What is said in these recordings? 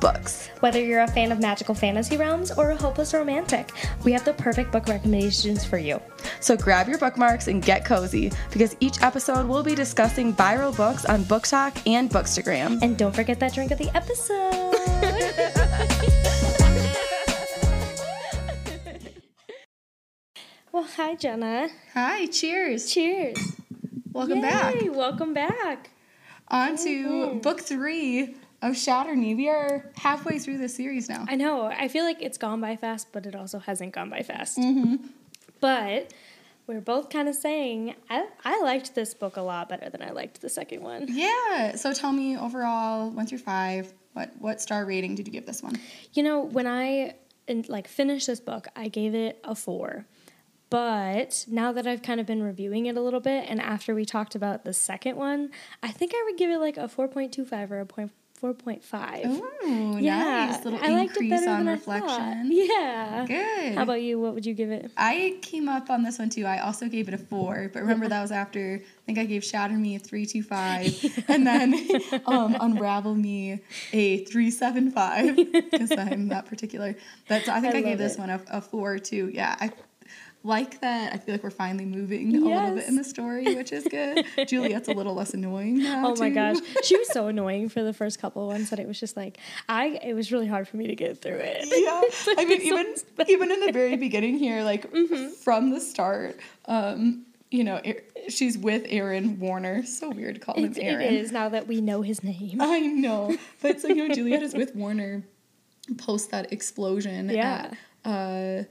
books. Whether you're a fan of magical fantasy realms or a hopeless romantic, we have the perfect book recommendations for you. So grab your bookmarks and get cozy because each episode we'll be discussing viral books on BookTok and Bookstagram. And don't forget that drink of the episode. well, hi, Jenna. Hi, cheers. Cheers. Welcome back. Yay, Welcome back. On to mm-hmm. book three of Shatter Me. We are halfway through the series now. I know. I feel like it's gone by fast, but it also hasn't gone by fast. Mm-hmm. But we're both kind of saying I, I liked this book a lot better than I liked the second one. Yeah. So tell me overall, one through five, what what star rating did you give this one? You know, when I like finished this book, I gave it a four. But now that I've kind of been reviewing it a little bit, and after we talked about the second one, I think I would give it like a four point two five or a point four point five. Ooh, Yeah, nice little I it increase on reflection. Yeah. Good. How about you? What would you give it? I came up on this one too. I also gave it a four, but remember that was after I think I gave Shatter Me a three two five, and then um, Unravel Me a three seven five because I'm that particular. But so I think I I, gave love this one a, a four too. Yeah, I like that. I feel like we're finally moving a little bit in the story, which is good. Juliette's a little less annoying now. Oh my gosh, she was so annoying for the first couple of ones that it was just like I. It was really hard for me to get through it. yeah i mean So even even in the very beginning here like Mm-hmm. from the start um you know she's with aaron warner so weird to call him It's, it aaron is now that we know his name. i know but so you know juliette is with warner post that explosion Yeah. at uh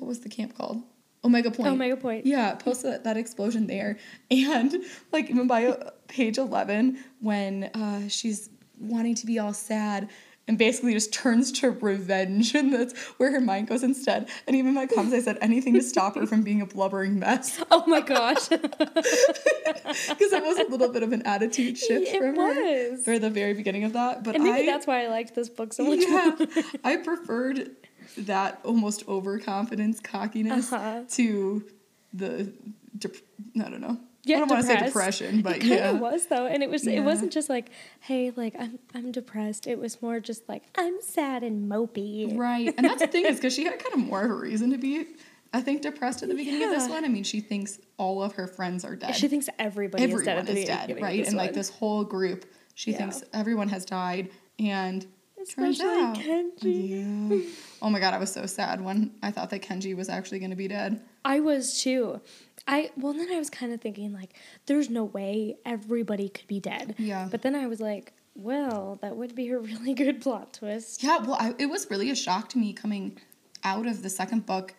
what was the camp called omega point Omega Point. yeah, post that, that explosion there. And like even by page 11, when uh, she's wanting to be all sad and basically just turns to revenge, and that's where her mind goes instead. And even my comments, I said anything to stop her from being a blubbering mess Oh my gosh. because it was a little bit of an attitude shift It from her for the very beginning of that. But and maybe I, that's why I liked this book so much yeah. I preferred that almost overconfidence, cockiness Uh-huh. to the, dep- I don't know. Yeah, I don't want to say depression, but it yeah. of was though, and it was. Yeah. It wasn't just like, hey, like I'm I'm depressed. It was more just like I'm sad and mopey. Right. And that's the thing is because she had kind of more of a reason to be, I think, depressed at the beginning of this one. I mean, she thinks all of her friends are dead. She thinks everybody is dead Everyone at the is dead, right? And like this whole group, she Yeah. thinks everyone has died. And turns Especially out, Kenji. yeah. Oh my god, I was so sad when I thought that Kenji was actually going to be dead. I was too. I well then I was kind of thinking like, there's no way everybody could be dead. Yeah. But then I was like, well, that would be a really good plot twist. Yeah, well, I, it was really a shock to me coming out of the second book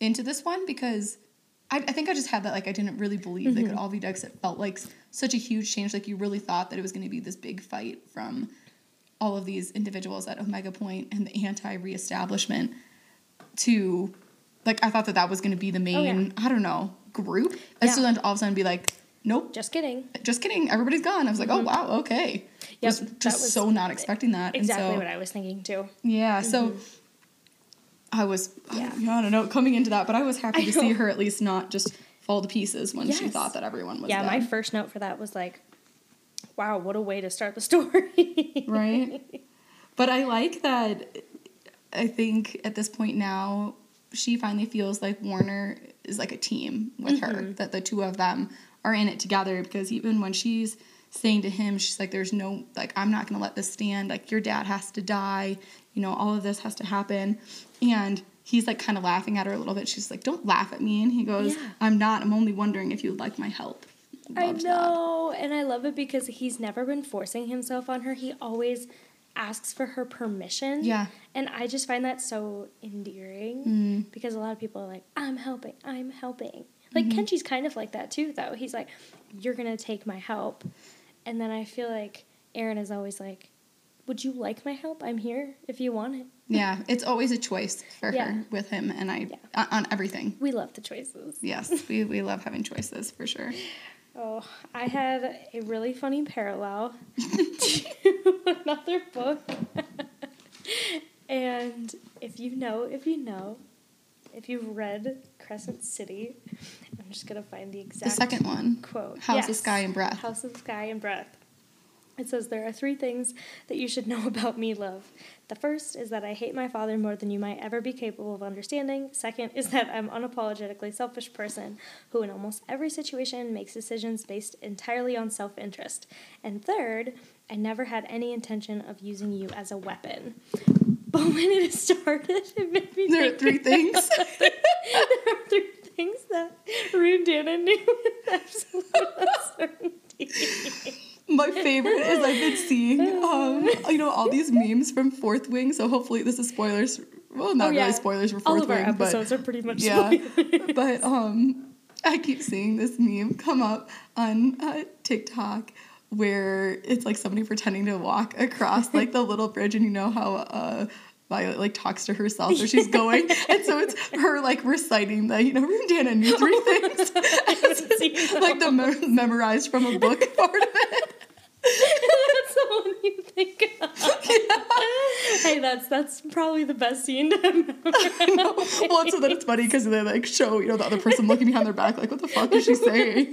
into this one because I, I think I just had that like I didn't really believe they could mm-hmm. all be dead it felt like such a huge change. Like you really thought that it was going to be this big fight from all of these individuals at Omega Point and the anti reestablishment to like I thought that that was going to be the main I don't know group. And so Yeah. then all of a sudden be like, nope, Just kidding. just kidding, everybody's gone. I was like, oh wow, okay. Yep, was just was so not expecting that. And Exactly so- what I was thinking too. yeah, so I was, Mm-hmm. Yeah. yeah. I don't know, coming into that, but I was happy I to see her at least not just fall to pieces when she thought that everyone was yeah, my first note for that was like, wow, what a way to start the story. right? But I like that. I think at this point now, she finally feels like Warner is like a team with Mm-hmm. her. That the two of them are in it together. Because even when she's saying to him, she's like, "There's no like, I'm not gonna let this stand. Like, your dad has to die. You know, all of this has to happen." And he's like kind of laughing at her a little bit. She's like, "Don't laugh at me." And he goes, Yeah. "I'm not. I'm only wondering if you would like my help." I know, and I love it because he's never been forcing himself on her. He always asks for her permission. Yeah. And I just find that so endearing Mm. because a lot of people are like, I'm helping, I'm helping. Like Mm-hmm. Kenji's kind of like that too, though. He's like, You're going to take my help. And then I feel like Aaron is always like, Would you like my help? I'm here if you want it. Yeah, it's always a choice for Yeah. her with him, and I Yeah. on, on everything. We love the choices. Yes, we, we love having choices for sure. Oh, I had a really funny parallel. To another book. and if you know, if you know, if you've read Crescent City, I'm just gonna find the exact The second one. quote. House of Sky and Breath. House of Sky and Breath. It says there are three things that you should know about me, love. The first is that I hate my father more than you might ever be capable of understanding. Second is that I'm unapologetically selfish person who in almost every situation makes decisions based entirely on self-interest. And third, I never had any intention of using you as a weapon. But when it started, it made me There are three things. there are three things that Ruhn Danaan knew with absolute certainty. My favorite is I've been seeing, um, you know, all these memes from Fourth Wing. So hopefully this is spoilers. Well, not Oh, yeah. really spoilers for Fourth All of our Wing, episodes but are pretty much yeah. spoilers. but um, I keep seeing this meme come up on uh, TikTok where it's like somebody pretending to walk across like the little bridge, and you know how uh, Violet like talks to herself as she's going, and so it's her like reciting the you know Ruhn Danaan knew three things, like the me- memorized from a book part of it. That's the one you think of. Hey, that's that's probably the best scene to memorize. well, so then it's funny because they like show you know the other person looking behind their back, like what the fuck is she saying?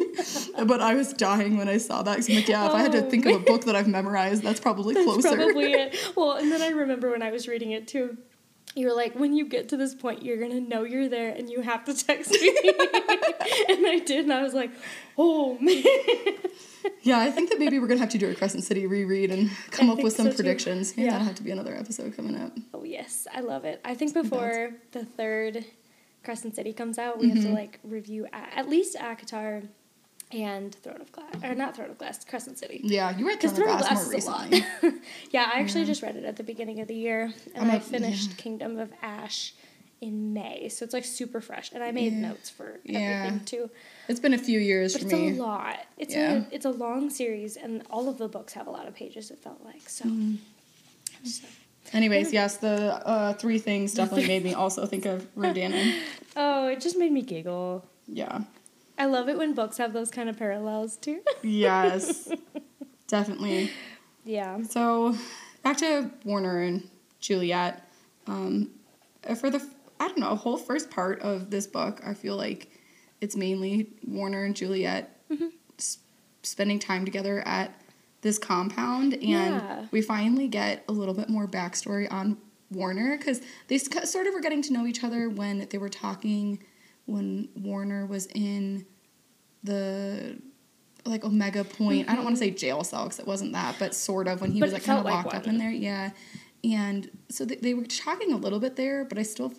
but I was dying when I saw that. Cause I'm like, yeah, if I had to Oh, think of a book that I've memorized, that's probably That's closer. probably it. Well, and then I remember when I was reading it too. You were like, when you get to this point, you're gonna know you're there, and you have to text me. and I did, and I was like, oh man. yeah, I think that maybe we're gonna have to do a Crescent City reread and come I up with some so, predictions. Yeah, Yeah. that'll have to be another episode coming up. Oh yes, I love it. I think before the third Crescent City comes out, we have to mm-hmm. like review a- at least ACOTAR and Throne of Glass, or not Throne of Glass, Crescent City. Yeah, you read Throne of Throne of Glass, Glass is a lot. yeah, I actually just read it at the beginning of the year, and I'm finished yeah. Kingdom of Ash in May, so it's like super fresh. And I made Yeah. notes for Yeah. everything too. It's been a few years But it's me. a lot. It's Yeah. a it's a long series, and all of the books have a lot of pages. It felt like so. Mm-hmm. so. Anyways, yes, the uh, three things definitely made me also think of Ruhn Danaan. Oh, it just made me giggle. Yeah. I love it when books have those kind of parallels too. Yes. definitely. yeah. So, back to Warner and Juliette. Um, for the, I don't know, whole first part of this book, I feel like it's mainly Warner and Juliette s- spending time together at this compound, and Yeah. we finally get a little bit more backstory on Warner because they sort of were getting to know each other when they were talking when Warner was in the like Omega Point. I don't want to say jail cell because it wasn't that, but sort of when he But was like kind of like locked up in there. Yeah, and so they, they were talking a little bit there, but I still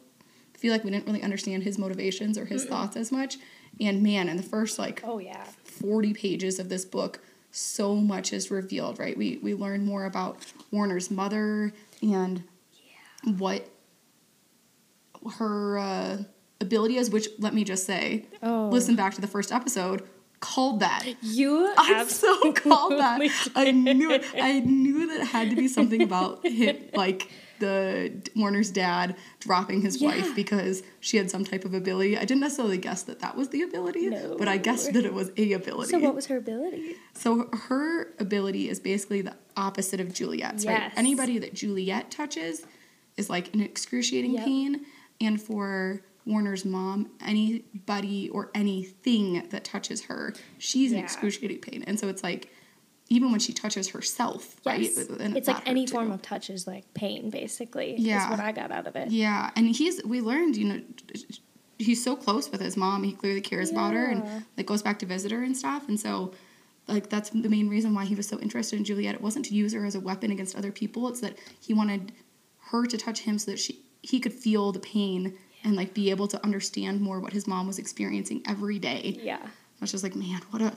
feel like we didn't really understand his motivations or his thoughts as much. And man, in the first like Oh yeah. 40 pages of this book so much is revealed right we we learn more about warner's mother and what her uh, ability is which let me just say Oh. listen back to the first episode called that You I so called that. I knew it. I knew that it had to be something about him, like the Warner's dad dropping his Yeah. wife because she had some type of ability. I didn't necessarily guess that that was the ability, No. but I guessed that it was a ability. So what was her ability? So her ability is basically the opposite of Juliette's, right? Yes. Anybody that Juliette touches is like an excruciating Yep. pain, and for Warner's mom, anybody or anything that touches her, she's in excruciating pain. And so it's like even when she touches herself, Yes. right? and It's like any hurt form too. of touch is like pain, basically. Yeah. Is what I got out of it. Yeah, and he's we learned, you know, he's so close with his mom. He clearly cares about her and like goes back to visit her and stuff. And so like that's the main reason why he was so interested in Juliette. It wasn't to use her as a weapon against other people. It's that he wanted her to touch him so that she he could feel the pain and like be able to understand more what his mom was experiencing every day. Yeah. I was just like, man, what a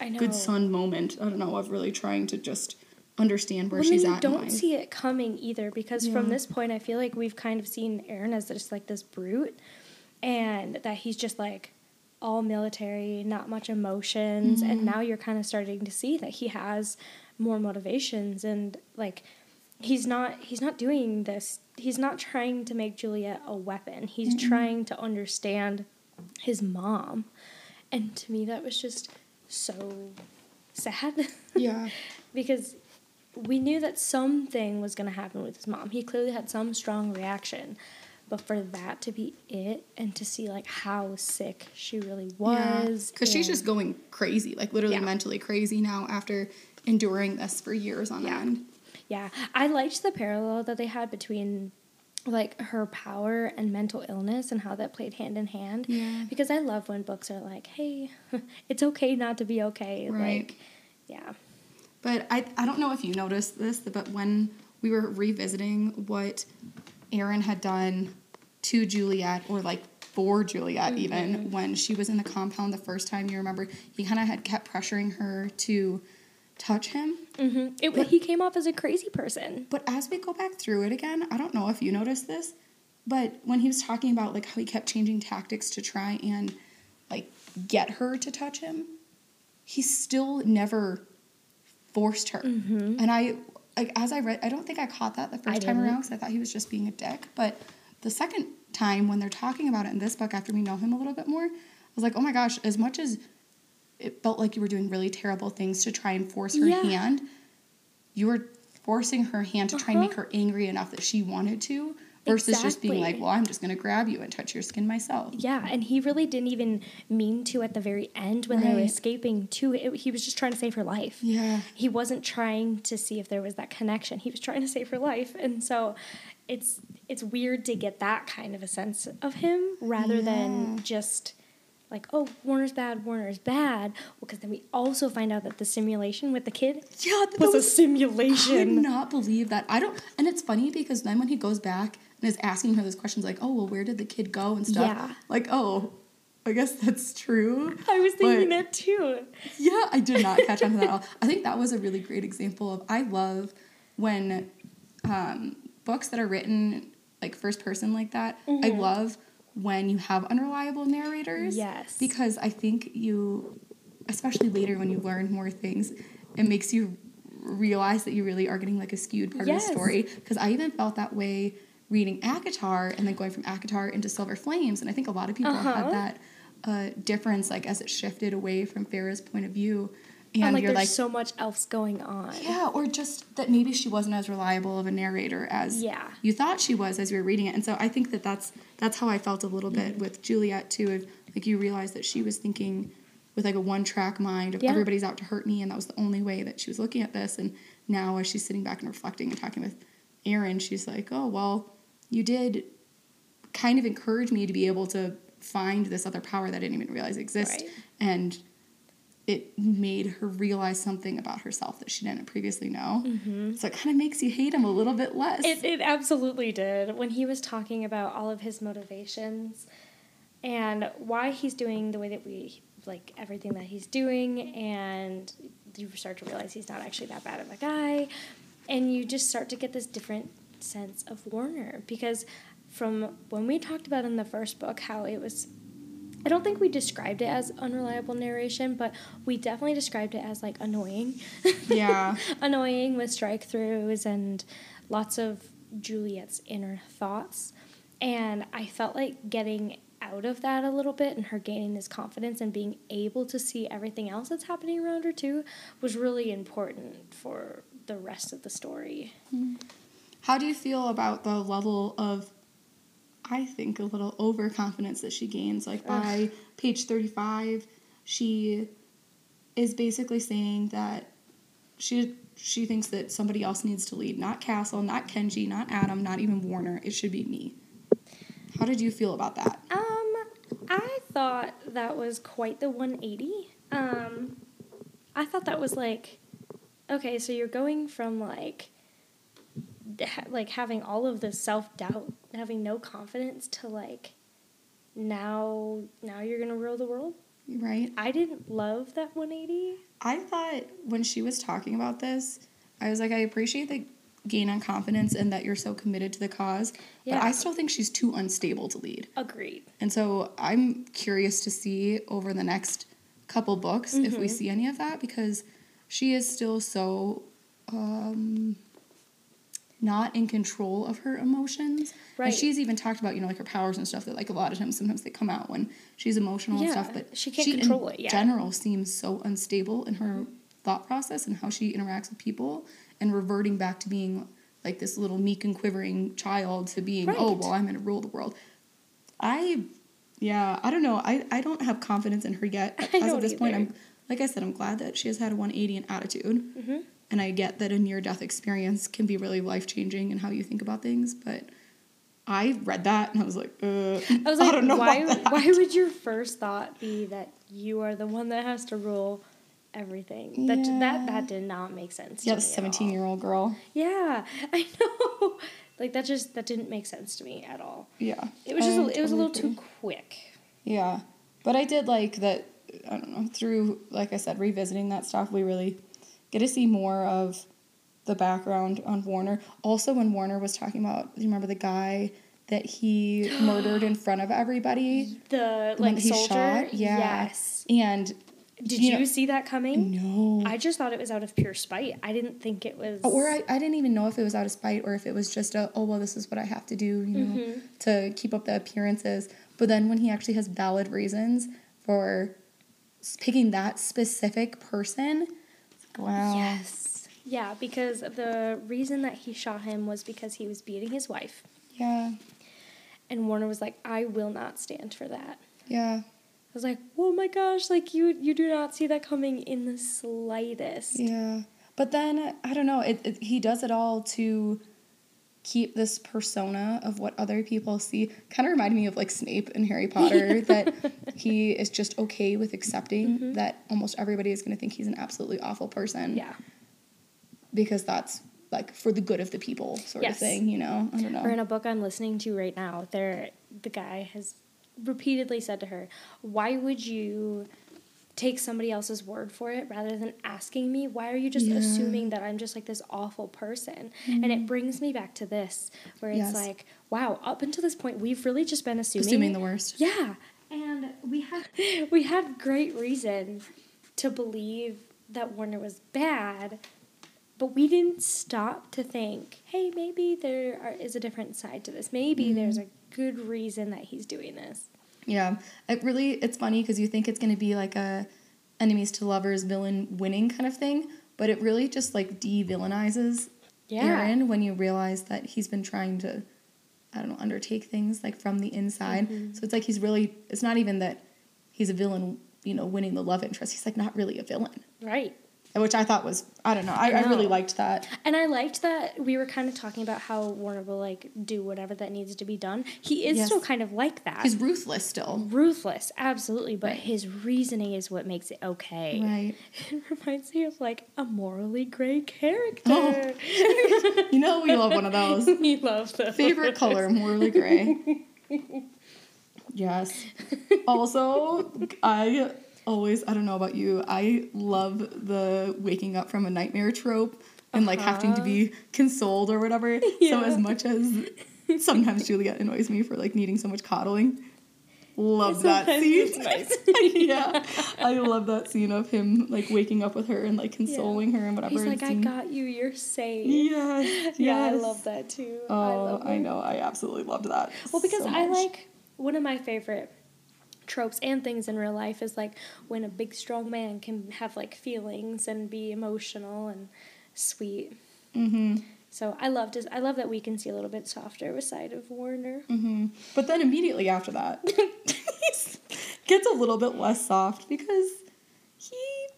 I know. good son moment. I don't know, of really trying to just understand where Well, she's then you at. don't see it coming either because from this point, I feel like we've kind of seen Aaron as just like this brute, and that he's just like all military, not much emotions, Mm-hmm. and now you're kind of starting to see that he has more motivations and like he's not he's not doing this. He's not trying to make Juliette a weapon. He's trying to understand his mom, and to me that was just so sad. Yeah. because we knew that something was going to happen with his mom. He clearly had some strong reaction. But for that to be it and to see like how sick she really was. Because she's just going crazy, like literally Yeah. mentally crazy now after enduring this for years on Yeah. end. Yeah, I liked the parallel that they had between like her power and mental illness and how that played hand in hand. Yeah. Because I love when books are like, "Hey, it's okay not to be okay." Right. Like, yeah. But I, I don't know if you noticed this, but when we were revisiting what Aaron had done to Juliette, or like for Juliette, Mm-hmm. even when she was in the compound the first time, you remember he kind of had kept pressuring her to touch him. hmm It, he came off as a crazy person. But as we go back through it again, I don't know if you noticed this, but when he was talking about like how he kept changing tactics to try and like get her to touch him, he still never forced her. And I like as I read, I don't think I caught that the first time around because I thought he was just being a dick. But the second time when they're talking about it in this book, after we know him a little bit more, I was like, oh my gosh! As much as it felt like you were doing really terrible things to try and force her Yeah. hand, you were forcing her hand to try and make Uh-huh. her angry enough that she wanted to versus just being like, well, I'm just going to grab you and touch your skin myself. Yeah, and he really didn't even mean to at the very end when they were escaping too. It, he was just trying to save her life. Yeah. He wasn't trying to see if there was that connection. He was trying to save her life. And so it's it's weird to get that kind of a sense of him rather than just like, oh, Warner's bad, Warner's bad. Well, because then we also find out that the simulation with the kid Yeah, that was, a was- I could not believe that. I don't, and it's funny because then when he goes back and is asking her those questions, like, "Oh, well, where did the kid go?" and stuff. Yeah. Like, oh, I guess that's true. I was thinking But- that too. Yeah, I did not catch on to that at all. I think that was a really great example of. I love when um, books that are written like first person like that. I Mhm. love when you have unreliable narrators. Yes. Because I think you, especially later when you learn more things, it makes you realize that you really are getting like a skewed part Yes. of the story. Because I even felt that way reading ACOTAR and then going from ACOTAR into Silver Flames, and I think a lot of people Uh-huh. had that uh, difference, like as it shifted away from Feyre's point of view, And, and like there's like, so much else going on. yeah, or just that maybe she wasn't as reliable of a narrator as Yeah. you thought she was as you were reading it. And so I think that that's that's how I felt a little Mm-hmm. bit with Juliette too. Of like you realize that she was thinking with like a one track mind of Yeah. everybody's out to hurt me, and that was the only way that she was looking at this. And now as she's sitting back and reflecting and talking with Aaron, she's like, oh well, you did kind of encourage me to be able to find this other power that I didn't even realize exists, Right. and it made her realize something about herself that she didn't previously know. Mm-hmm. So it kind of makes you hate him a little bit less. It, it absolutely did. When he was talking about all of his motivations and why he's doing the way that we like everything that he's doing, and you start to realize he's not actually that bad of a guy, and you just start to get this different sense of Warner because from when we talked about in the first book how it was I don't think we described it as unreliable narration, but we definitely described it as like annoying. Yeah. annoying with strike throughs and lots of Juliette's inner thoughts. And I felt like getting out of that a little bit and her gaining this confidence and being able to see everything else that's happening around her too was really important for the rest of the story. Hmm. How do you feel about the level of, I think, a little overconfidence that she gains? Like by page 35, she is basically saying that she she thinks that somebody else needs to lead, not Castle, not Kenji, not Adam, not even Warner. It should be me. How did you feel about that? Um, I thought that was quite the 180. Um, I thought that was like, okay, so you're going from like, ha- like having all of this self doubt, having no confidence, to like, now now you're gonna rule the world. Right? I didn't love that 180. I thought when she was talking about this, I was like, I appreciate the gain on confidence and that you're so committed to the cause, Yeah. but I still think she's too unstable to lead. Agreed. And so I'm curious to see over the next couple books if Mm-hmm. we see any of that because she is still so um, not in control of her emotions. Right. And she's even talked about, you know, like her powers and stuff that like a lot of times sometimes they come out when she's emotional and stuff. But she can't in control it, yeah. general seems so unstable in her thought process and how she interacts with people and reverting back to being like this little meek and quivering child to being, oh, well, I'm going to rule the world. I, yeah, I don't know. I, I don't have confidence in her yet. I As of this point. I'm, like I said, I'm glad that she has had a 180 in attitude. Mm-hmm. And I get that a near death experience can be really life changing in how you think about things, but I read that and I was like, uh, I was like, don't know why? Why would your first thought be that you are the one that has to rule everything? That Yeah. that that did not make sense. Yeah, to the me at 17 year old girl. Yeah, I know. Like that just that didn't make sense to me at all. Yeah. It was just I a, it was a little agree. too quick. Yeah. But I did like that, I don't know, through, like I said, revisiting that stuff, we really get to see more of the background on Warner. Also, when Warner was talking about, do you remember the guy that he murdered in front of everybody? The like he soldier. shot? Yeah. Yes. And Did You you, know- see that coming? no. I just thought it was out of pure spite. I didn't think it was. or I, I didn't even know if it was out of spite or if it was just a, oh, well, this is what I have to do, you know, Mm-hmm. to keep up the appearances. But then when he actually has valid reasons for picking that specific person, wow. Yes. Yeah, because the reason that he shot him was because he was beating his wife, Yeah. and Warner was like, "I will not stand for that." Yeah. I was like, "Oh my gosh! Like you, you do not see that coming in the slightest." Yeah. But then, I don't know, it, it, he does it all to keep this persona of what other people see. Kind of reminded me of like Snape in Harry Potter, that he is just okay with accepting mm-hmm. that almost everybody is going to think he's an absolutely awful person. Yeah. Because that's like for the good of the people sort of thing, you know? I don't know. Or in a book I'm listening to right now, there the guy has repeatedly said to her, "Why would you take somebody else's word for it rather than asking me? Why are you just Yeah. assuming that I'm just like this awful person?" And it brings me back to this where it's Yes. like, "Wow, up until this point we've really just been assuming Assuming the worst. Yeah. And we had we had great reason to believe that Warner was bad, but we didn't stop to think, hey, maybe there are, is a different side to this. Maybe Mm-hmm. there's a good reason that he's doing this. Yeah, it really it's funny because you think it's going to be like a enemies to lovers villain winning kind of thing, but it really just like de-villainizes Yeah. Aaron when you realize that he's been trying to I don't know undertake things like from the inside. Mm-hmm. So it's like he's really it's not even that he's a villain, you know, winning the love interest. He's like not really a villain, Right. Which I thought was I don't know. I, I really liked that. And I liked that we were kind of talking about how Warner will like do whatever that needs to be done. He is Yes. still kind of like that. He's ruthless still. ruthless, absolutely, but Right. his reasoning is what makes it okay. Right. It reminds me of like a morally gray character. Oh. You know we love one of those. we love those. Favorite color, morally gray. Yes. Also, I always, I don't know about you, I love the waking up from a nightmare trope and like having to be uh-huh. consoled or whatever. So, as much as sometimes Juliette annoys me for like needing so much coddling, love that scene. nice. yeah. I love that scene of him like waking up with her and like consoling her and whatever. He's like, I got you, you're safe. Yes. Yeah, I love that too. I Oh, love I, know. I absolutely loved that. Well, because so I like one of my favorite tropes and things in real life is like when a big strong man can have like feelings and be emotional and sweet. Mm-hmm. So I loved his, I love that we can see a little bit softer with side of Warner. Mm-hmm. But then immediately after that, he gets a little bit less soft because he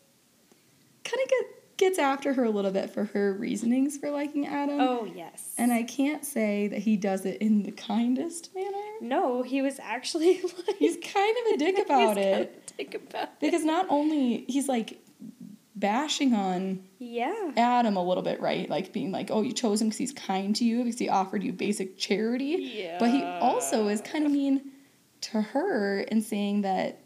kind of get, gets after her a little bit for her reasonings for liking Adam. Oh yes. And I can't say that he does it in the kindest manner. no, he was actually like He's kind of a dick about he's it. kind of a dick about it. Because not only he's like bashing on Yeah. Adam a little bit, right? Like being like, oh, you chose him because he's kind to you, because he offered you basic charity. Yeah. But he also is kind of mean to her in saying that,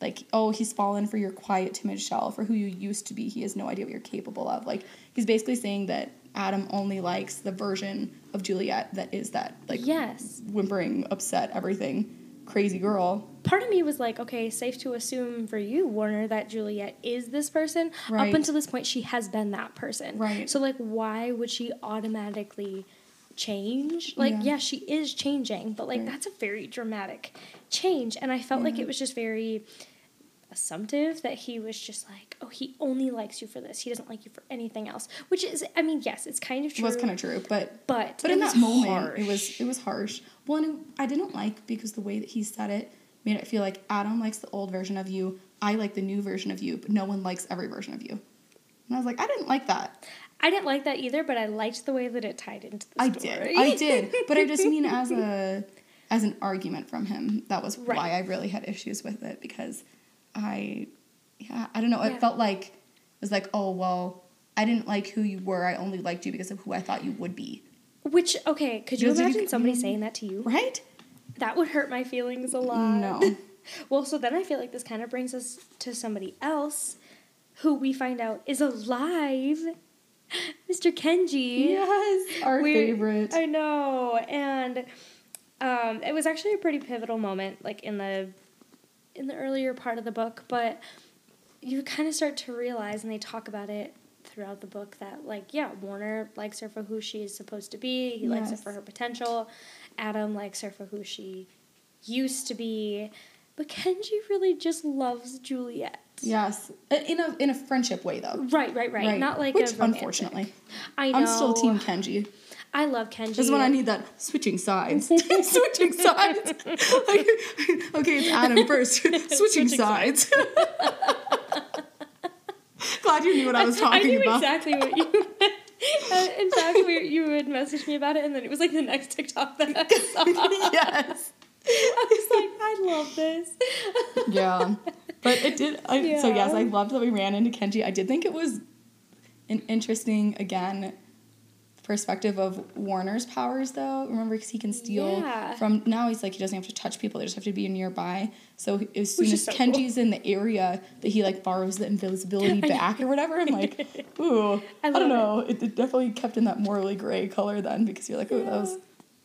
like, oh, he's fallen for your quiet, timid shell, for who you used to be. He has no idea what you're capable of. Like, he's basically saying that Adam only likes the version of Juliette that is that, like, Yes. whimpering, upset, everything, crazy girl. Part of me was like, okay, safe to assume for you, Warner, that Juliette is this person. Right. Up until this point, she has been that person. Right. So, like, why would she automatically change? Like, Yeah. yeah, she is changing, but, like, Right. that's a very dramatic change. And I felt like it was just very assumptive that he was just like, oh, he only likes you for this. He doesn't like you for anything else. Which is, I mean, yes, it's kind of true. It was kind of true, but but but in that moment, harsh. it was it was harsh. One, and I didn't like because the way that he said it made it feel like Adam likes the old version of you, I like the new version of you, but no one likes every version of you. And I was like, I didn't like that. I didn't like that either, but I liked the way that it tied into the I story. did, I did, but I just mean as a as an argument from him. That was Right. why I really had issues with it because I, yeah, I don't know. It Yeah. felt like it was like, oh well, I didn't like who you were. I only liked you because of who I thought you would be. Which okay, could you it- imagine somebody mm. saying that to you? Right? That would hurt my feelings a lot. No. well, so then I feel like this kind of brings us to somebody else who we find out is alive. Mr. Kenji. Yes, our We- favorite. I know. And um, it was actually a pretty pivotal moment, like in the in the earlier part of the book, but you kind of start to realize, and they talk about it throughout the book, that like yeah, Warner likes her for who she is supposed to be. He likes her for her potential. Adam likes her for who she used to be. But Kenji really just loves Juliette. Yes, in a in a friendship way though. Right, right, right. Not like which a unfortunately, I know. I'm still Team Kenji. I love Kenji. This is when I need that switching sides. switching sides. Like, okay, it's Adam first. switching, Switching sides. Glad you knew what I was talking about. I knew about. exactly what you. Uh, in fact, we, you would message me about it, and then it was like the next TikTok that I saw. yes. I was like, I love this. Yeah. But it did. I, So yes, I loved that we ran into Kenji. I did think it was an interesting again perspective of Warner's powers though. Remember, because he can steal Yeah. from now. He's like he doesn't have to touch people; they just have to be nearby. So as soon as so Kenji's in the area, that he like borrows the invisibility back or whatever. I'm like, ooh, I, I don't know. It. it definitely kept in that morally gray color then because you're like, oh, that was a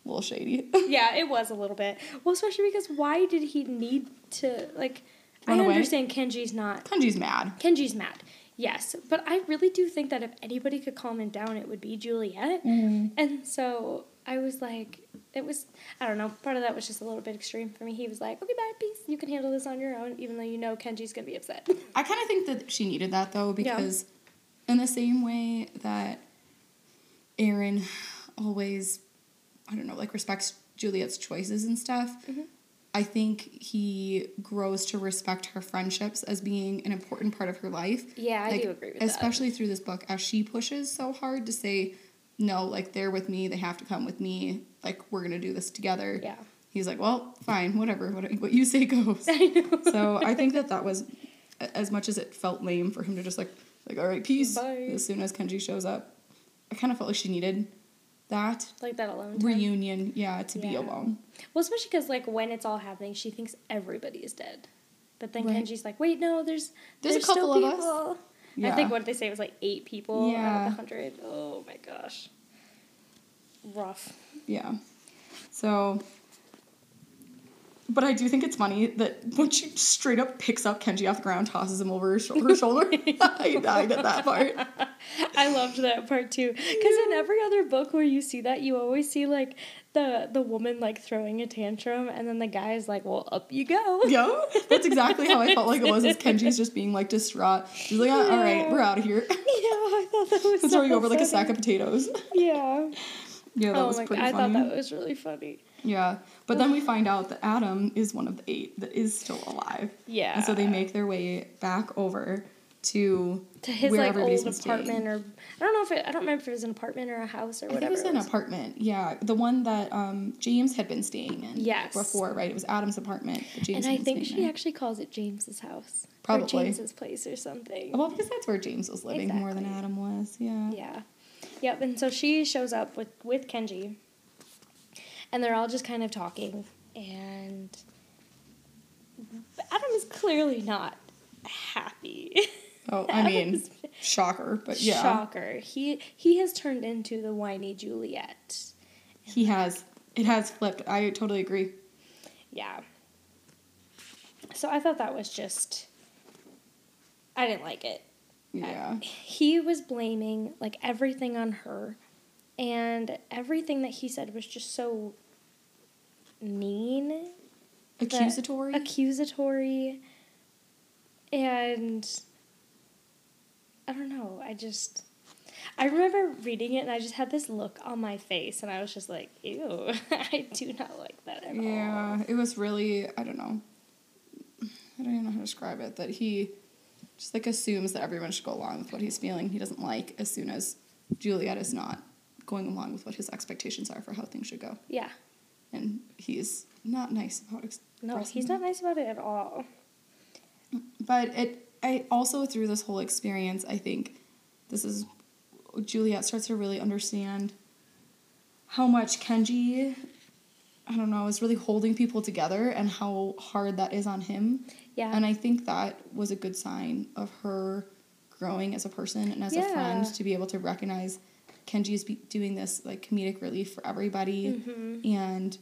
little shady. yeah, it was a little bit. Well, especially because why did he need to like? Run I away? understand Kenji's not. Kenji's mad. Kenji's mad. Yes, but I really do think that if anybody could calm him down, it would be Juliette. Mm. And so I was like, it was, I don't know, part of that was just a little bit extreme for me. He was like, okay, bye, peace. You can handle this on your own, even though you know Kenji's going to be upset. I kind of think that she needed that though because in the same way that Aaron always I don't know like respects Juliette's choices and stuff, Mhm. I think he grows to respect her friendships as being an important part of her life. yeah, I Like, do agree with that. especially through this book as she pushes so hard to say no like they're with me they have to come with me like we're gonna do this together Yeah. he's like well fine whatever what, what you say goes I know. so I think that that was as much as it felt lame for him to just like like all right peace Bye. as soon as Kenji shows up. I kind of felt like she needed that like that alone. time. reunion, yeah, to be alone. Well, especially because like when it's all happening, she thinks everybody is dead. But then Right. Kenji's like, wait, no, there's There's a still couple of us. people." Yeah. I think what did they say it was like eight people out of the hundred. Oh my gosh. Rough. Yeah. So but I do think it's funny that when she straight up picks up Kenji off the ground, tosses him over her, shou- her shoulder. I died at that part. I loved that part too. Because in every other book where you see that, you always see like the the woman like throwing a tantrum, and then the guy is like, "Well, up you go." Yeah, that's exactly how I felt like it was. Is Kenji's just being like distraught. She's like, "Ah, all right, Yeah. we're out of here. Yeah, I thought that was so throwing over like a sack of potatoes. Yeah. Yeah, that oh was my pretty god, I thought that was really funny. Yeah, but then we find out that Adam is one of the eight that is still alive. Yeah. And so they make their way back over to to his where like old apartment, or I don't know if it. I don't remember if it was an apartment or a house or whatever. it was an apartment. Yeah, the one that um, James had been staying in. Yes. Before, right? It was Adam's apartment. James and I think she in. actually calls it James's house. Or Probably. James's place or something. Well, because that's where James was living more than Adam was. Yeah. Yeah. Yep, and so she shows up with with Kenji. And they're all just kind of talking and Adam is clearly not happy. Oh, I mean, shocker, but yeah, Shocker. He he has turned into the whiny Juliette. he has. It has flipped. I totally agree. Yeah. So I thought that was just I didn't like it. Yeah. he was blaming like everything on her and everything that he said was just so mean Accusatory. accusatory And I don't know. I just. I remember reading it and I just had this look on my face and I was just like, ew, I do not like that at all. Yeah, it was really, I don't know. I don't even know how to describe it. That he just like assumes that everyone should go along with what he's feeling. He doesn't like as soon as Juliette is not going along with what his expectations are for how things should go. Yeah. And he's not nice about expressing No, he's not nice about it at all. But it, I also through this whole experience, I think this is Juliette starts to really understand how much Kenji, I don't know, is really holding people together and how hard that is on him. Yeah. And I think that was a good sign of her growing as a person and as a friend to be able to recognize Kenji is be- doing this like comedic relief for everybody Mm-hmm. and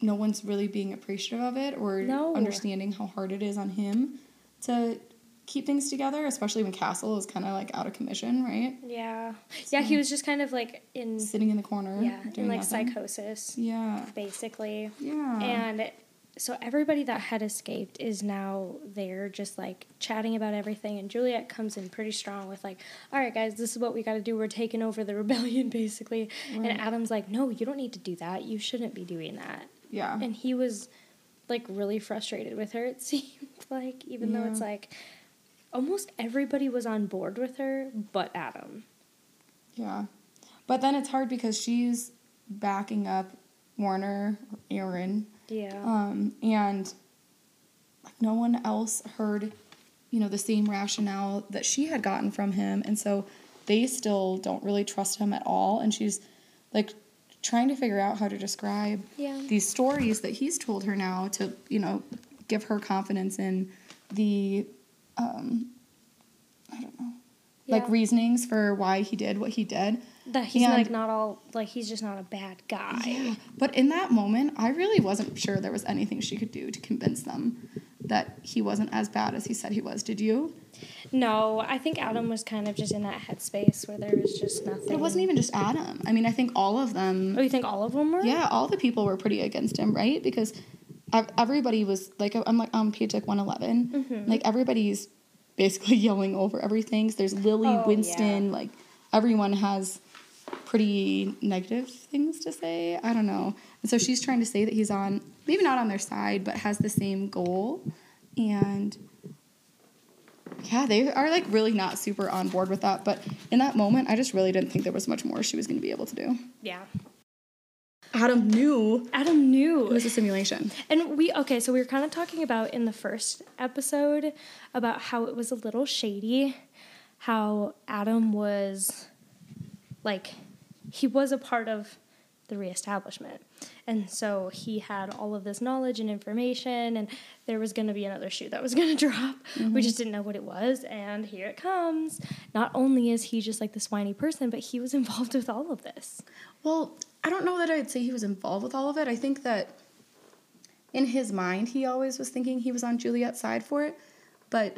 no one's really being appreciative of it or No. understanding how hard it is on him to keep things together, especially when Castle is kind of like out of commission, right? Yeah. Yeah, he was just kind of like in Sitting in the corner, yeah, in like nothing. psychosis Yeah, basically. yeah, And so everybody that had escaped is now there just like chatting about everything and Juliet comes in pretty strong with like, "All right guys, this is what we got to do. We're taking over the rebellion basically." Right. And Adam's like, "No, you don't need to do that. You shouldn't be doing that." yeah. And he was like really frustrated with her it seemed like even though it's like almost everybody was on board with her but Adam. Yeah. But then it's hard because she's backing up Warner or Aaron. Yeah. Um, and like no one else heard, you know, the same rationale that she had gotten from him. And so they still don't really trust him at all. And she's like trying to figure out how to describe Yeah. these stories that he's told her now to, you know, give her confidence in the um I don't know. Like Yeah. reasonings for why he did what he did. that he's and- like not all like he's just not a bad guy. Yeah. But in that moment, I really wasn't sure there was anything she could do to convince them that he wasn't as bad as he said he was. Did you? No, I think Adam was kind of just in that headspace where there was just nothing. It wasn't even just Adam. I mean, I think all of them. Oh, you think all of them were? Yeah, all the people were pretty against him, right? Because everybody was like, I'm like on page like 111. Mm-hmm. Like everybody's basically yelling over everything. So there's Lily, Oh, Winston, yeah. like everyone has pretty negative things to say. I don't know. And so she's trying to say that he's on, maybe not on their side, but has the same goal. And yeah, they are like really not super on board with that. But in that moment, I just really didn't think there was much more she was going to be able to do. Yeah. Adam knew Adam knew. it was a simulation. And we okay, so we were kind of talking about in the first episode about how it was a little shady, how Adam was like he was a part of the reestablishment. And so he had all of this knowledge and information and there was going to be another shoe that was going to drop. We mm-hmm. just didn't know what it was and here it comes. Not only is he just like this whiny person, but he was involved with all of this. Well, I don't know that I'd say he was involved with all of it. I think that in his mind, he always was thinking he was on Juliette's side for it. But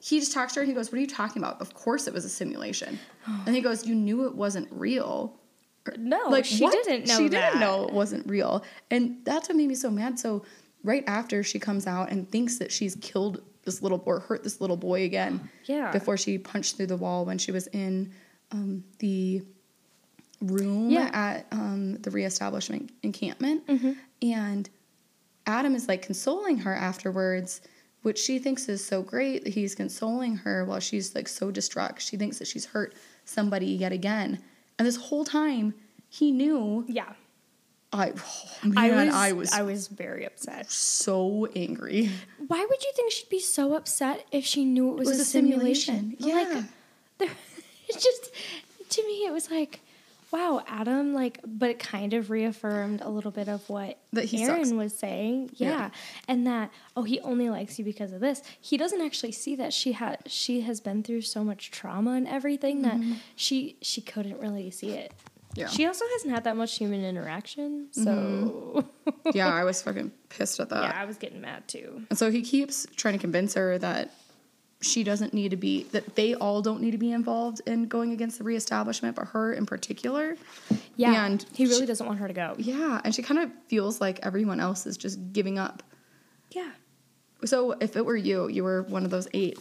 he just talks to her and he goes, What are you talking about? Of course it was a simulation. and he goes, You knew it wasn't real. No, like she what? didn't know She that. didn't know it wasn't real. And that's what made me so mad. So right after she comes out and thinks that she's killed this little boy or hurt this little boy again. Yeah. Before she punched through the wall when she was in um, the room Yeah. at um, the reestablishment encampment. Mm-hmm. And Adam is like consoling her afterwards, which she thinks is so great that he's consoling her while she's like so distraught. She thinks that she's hurt somebody yet again. And this whole time, he knew. Yeah. I, oh, man, I I was, was, I was very upset. so angry. Why would you think she'd be so upset if she knew it was, was a, a simulation? simulation. Like, Yeah. there, it's just to me, it was like, wow, Adam. Like, but it kind of reaffirmed a little bit of what That Aaron sucks. was saying. Yeah. Yeah. and that oh, he only likes you because of this. He doesn't actually see that she had she has been through so much trauma and everything that she she couldn't really see it. Mm-hmm. Yeah. She also hasn't had that much human interaction, so yeah, I was fucking pissed at that. yeah, I was getting mad too. And so he keeps trying to convince her that she doesn't need to be, that they all don't need to be involved in going against the reestablishment, but her in particular. Yeah, And he really she- doesn't want her to go. Yeah, and she kind of feels like everyone else is just giving up, Yeah, So if it were you, you were one of those eight.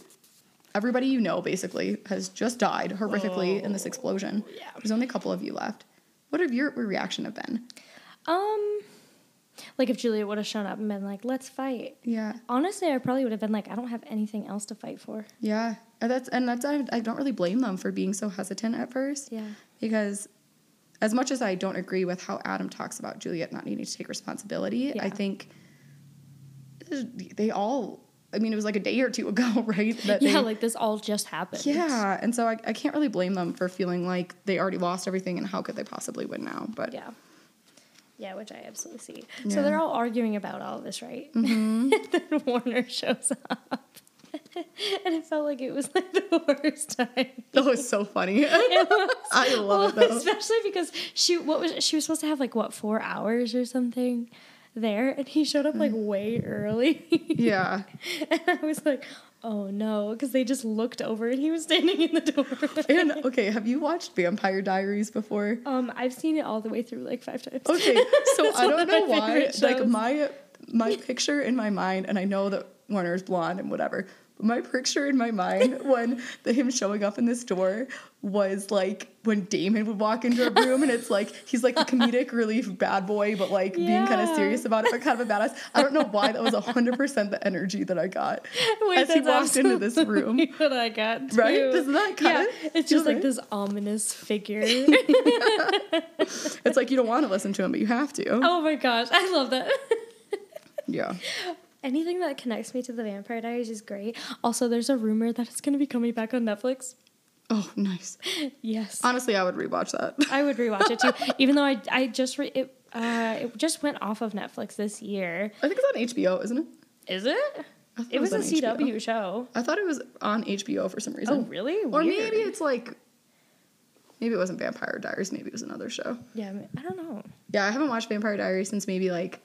Everybody you know basically has just died horrifically in this explosion. yeah. There's only a couple of you left. What have your reaction have been? Um, like if Juliette would have shown up and been like, "Let's fight." Yeah. Honestly, I probably would have been like, "I don't have anything else to fight for." Yeah. And that's and that's I, I don't really blame them for being so hesitant at first. Yeah. Because as much as I don't agree with how Adam talks about Juliette not needing to take responsibility, Yeah. I think they all I mean it was like a day or two ago, right? That Yeah, they, like this all just happened. Yeah, and so I, I can't really blame them for feeling like they already lost everything and how could they possibly win now? But Yeah. Yeah, which I absolutely see. Yeah. Mm-hmm. So they're all arguing about all this, right? and then Warner shows up. and it felt like it was like the worst time. that was so funny. Was- I love well, it though. especially because she what was she was supposed to have like what four hours or something there, and he showed up like way early. Yeah. and I was like, oh no, because they just looked over and he was standing in the door. And okay, have you watched Vampire Diaries before? um, I've seen it all the way through like five times. Okay, so I don't know why. Like my my picture in my mind, and I know that Warner's blonde and whatever. My picture in my mind when the, him showing up in this store was like when Damon would walk into a room and it's like he's like the comedic relief bad boy, but like being kind of serious about it, but kind of a badass. I don't know why that was hundred percent the energy that I got Wait, as he walked into this room. What I got, too. Right? Doesn't that kinda Yeah, it's just like right? this ominous figure. It's like you don't want to listen to him, but you have to. oh my gosh, I love that. Yeah. Anything that connects me to the Vampire Diaries is great. Also, there's a rumor that it's going to be coming back on Netflix. Oh, nice. Yes, Honestly, I would rewatch that. I would rewatch it too. Even though I I just re- it uh it just went off of Netflix this year. I think it's on HBO, isn't it? Is it? I thought It was a HBO. CW show. I thought it was on HBO for some reason. Oh, really? Or maybe it's like maybe it wasn't Vampire Diaries, maybe it was another show. Yeah, I mean, I don't know. Yeah, I haven't watched Vampire Diaries since maybe like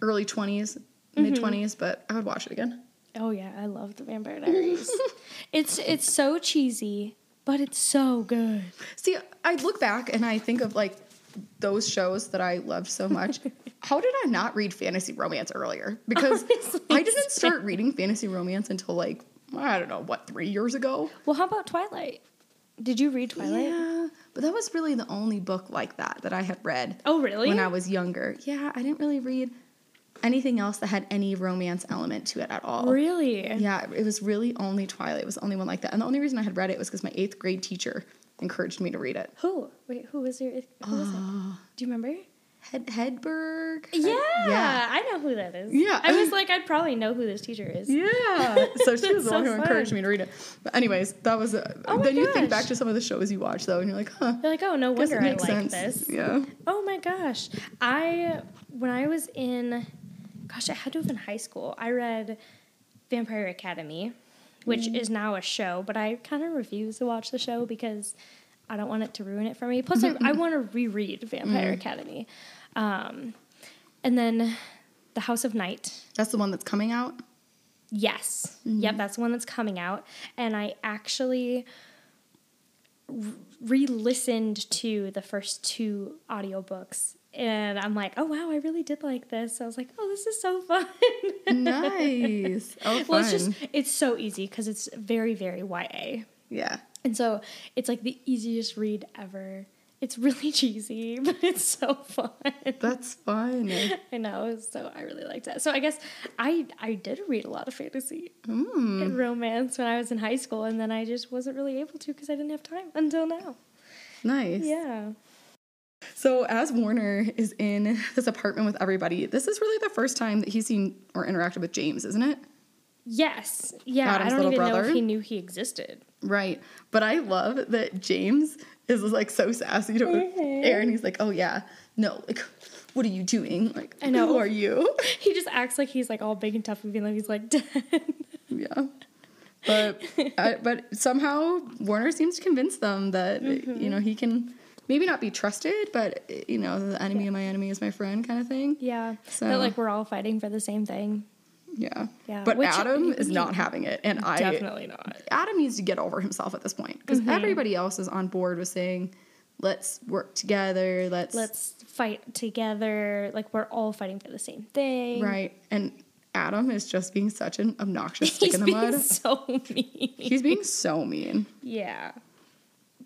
early 20s, Mm-hmm. mid 20s, but I would watch it again. Oh yeah, I love the Vampire Diaries. it's it's so cheesy, but it's so good. See, I look back and I think of like those shows that I loved so much. How did I not read fantasy romance earlier? Because Honestly, I didn't start reading fantasy romance until like I don't know, what, 3 years ago? Well, how about Twilight? Did you read Twilight? Yeah, but that was really the only book like that that I had read. Oh, really? when I was younger. Yeah, I didn't really read anything else that had any romance element to it at all. really? Yeah, it was really only Twilight. It was the only one like that. And the only reason I had read it was because my eighth grade teacher encouraged me to read it. Who? Wait, who was your? Who was it? Do you remember? Head Hedberg? Yeah, Yeah. I know who that is. Yeah. I was like, I'd probably know who this teacher is. Yeah. So she was the so one who fun. encouraged me to read it. But anyways, that was uh, Oh my then you think back to some of the shows you watch though and you're like, huh. You're like, oh, no wonder I like sense. this. Yeah. Oh my gosh. I when I was in gosh, I had to have been high school. I read Vampire Academy, which Mm. is now a show, but I kind of refuse to watch the show because I don't want it to ruin it for me. Plus, I, I want to reread Mm. Vampire Academy. Um, and then The House of Night. That's the one that's coming out. Yes. Mm-hmm. Yep, that's the one that's coming out. And I actually re listened to the first two audiobooks. And I'm like, oh, wow, I really did like this. I was like, oh, this is so fun. nice. Oh, fun. well, it's just, it's so easy because it's very, very YA. yeah. And so it's like the easiest read ever. It's really cheesy, but it's so fun. That's fun. I know, so I really liked that. So I guess I I did read a lot of fantasy Mm. and romance when I was in high school, and then I just wasn't really able to because I didn't have time until now. Nice. Yeah. So as Warner is in this apartment with everybody, this is really the first time that he's seen or interacted with James, isn't it? Yes. Yeah. Adam's I don't little even know if he knew he existed. Right. But I love that James is like so sassy to. Aaron. He's like, "Oh yeah, no, like, what are you doing? Like, I know. who are you?" He just acts like he's like all big and tough, and being like he's like dead. yeah. But I, but somehow Warner seems to convince them that Mm-hmm. you know he can maybe not be trusted, but you know the enemy of my enemy is my friend kind of thing. yeah. So- That like we're all fighting for the same thing. Yeah. Yeah, But which- Adam is not having it, and I Definitely not. Adam needs to get over himself at this point because Mm-hmm. everybody else is on board with saying, "Let's work together. Let's, Let's fight together. Like we're all fighting for the same thing. right." And Adam is just being such an obnoxious stick in the being mud. so mean. He's being so mean Yeah.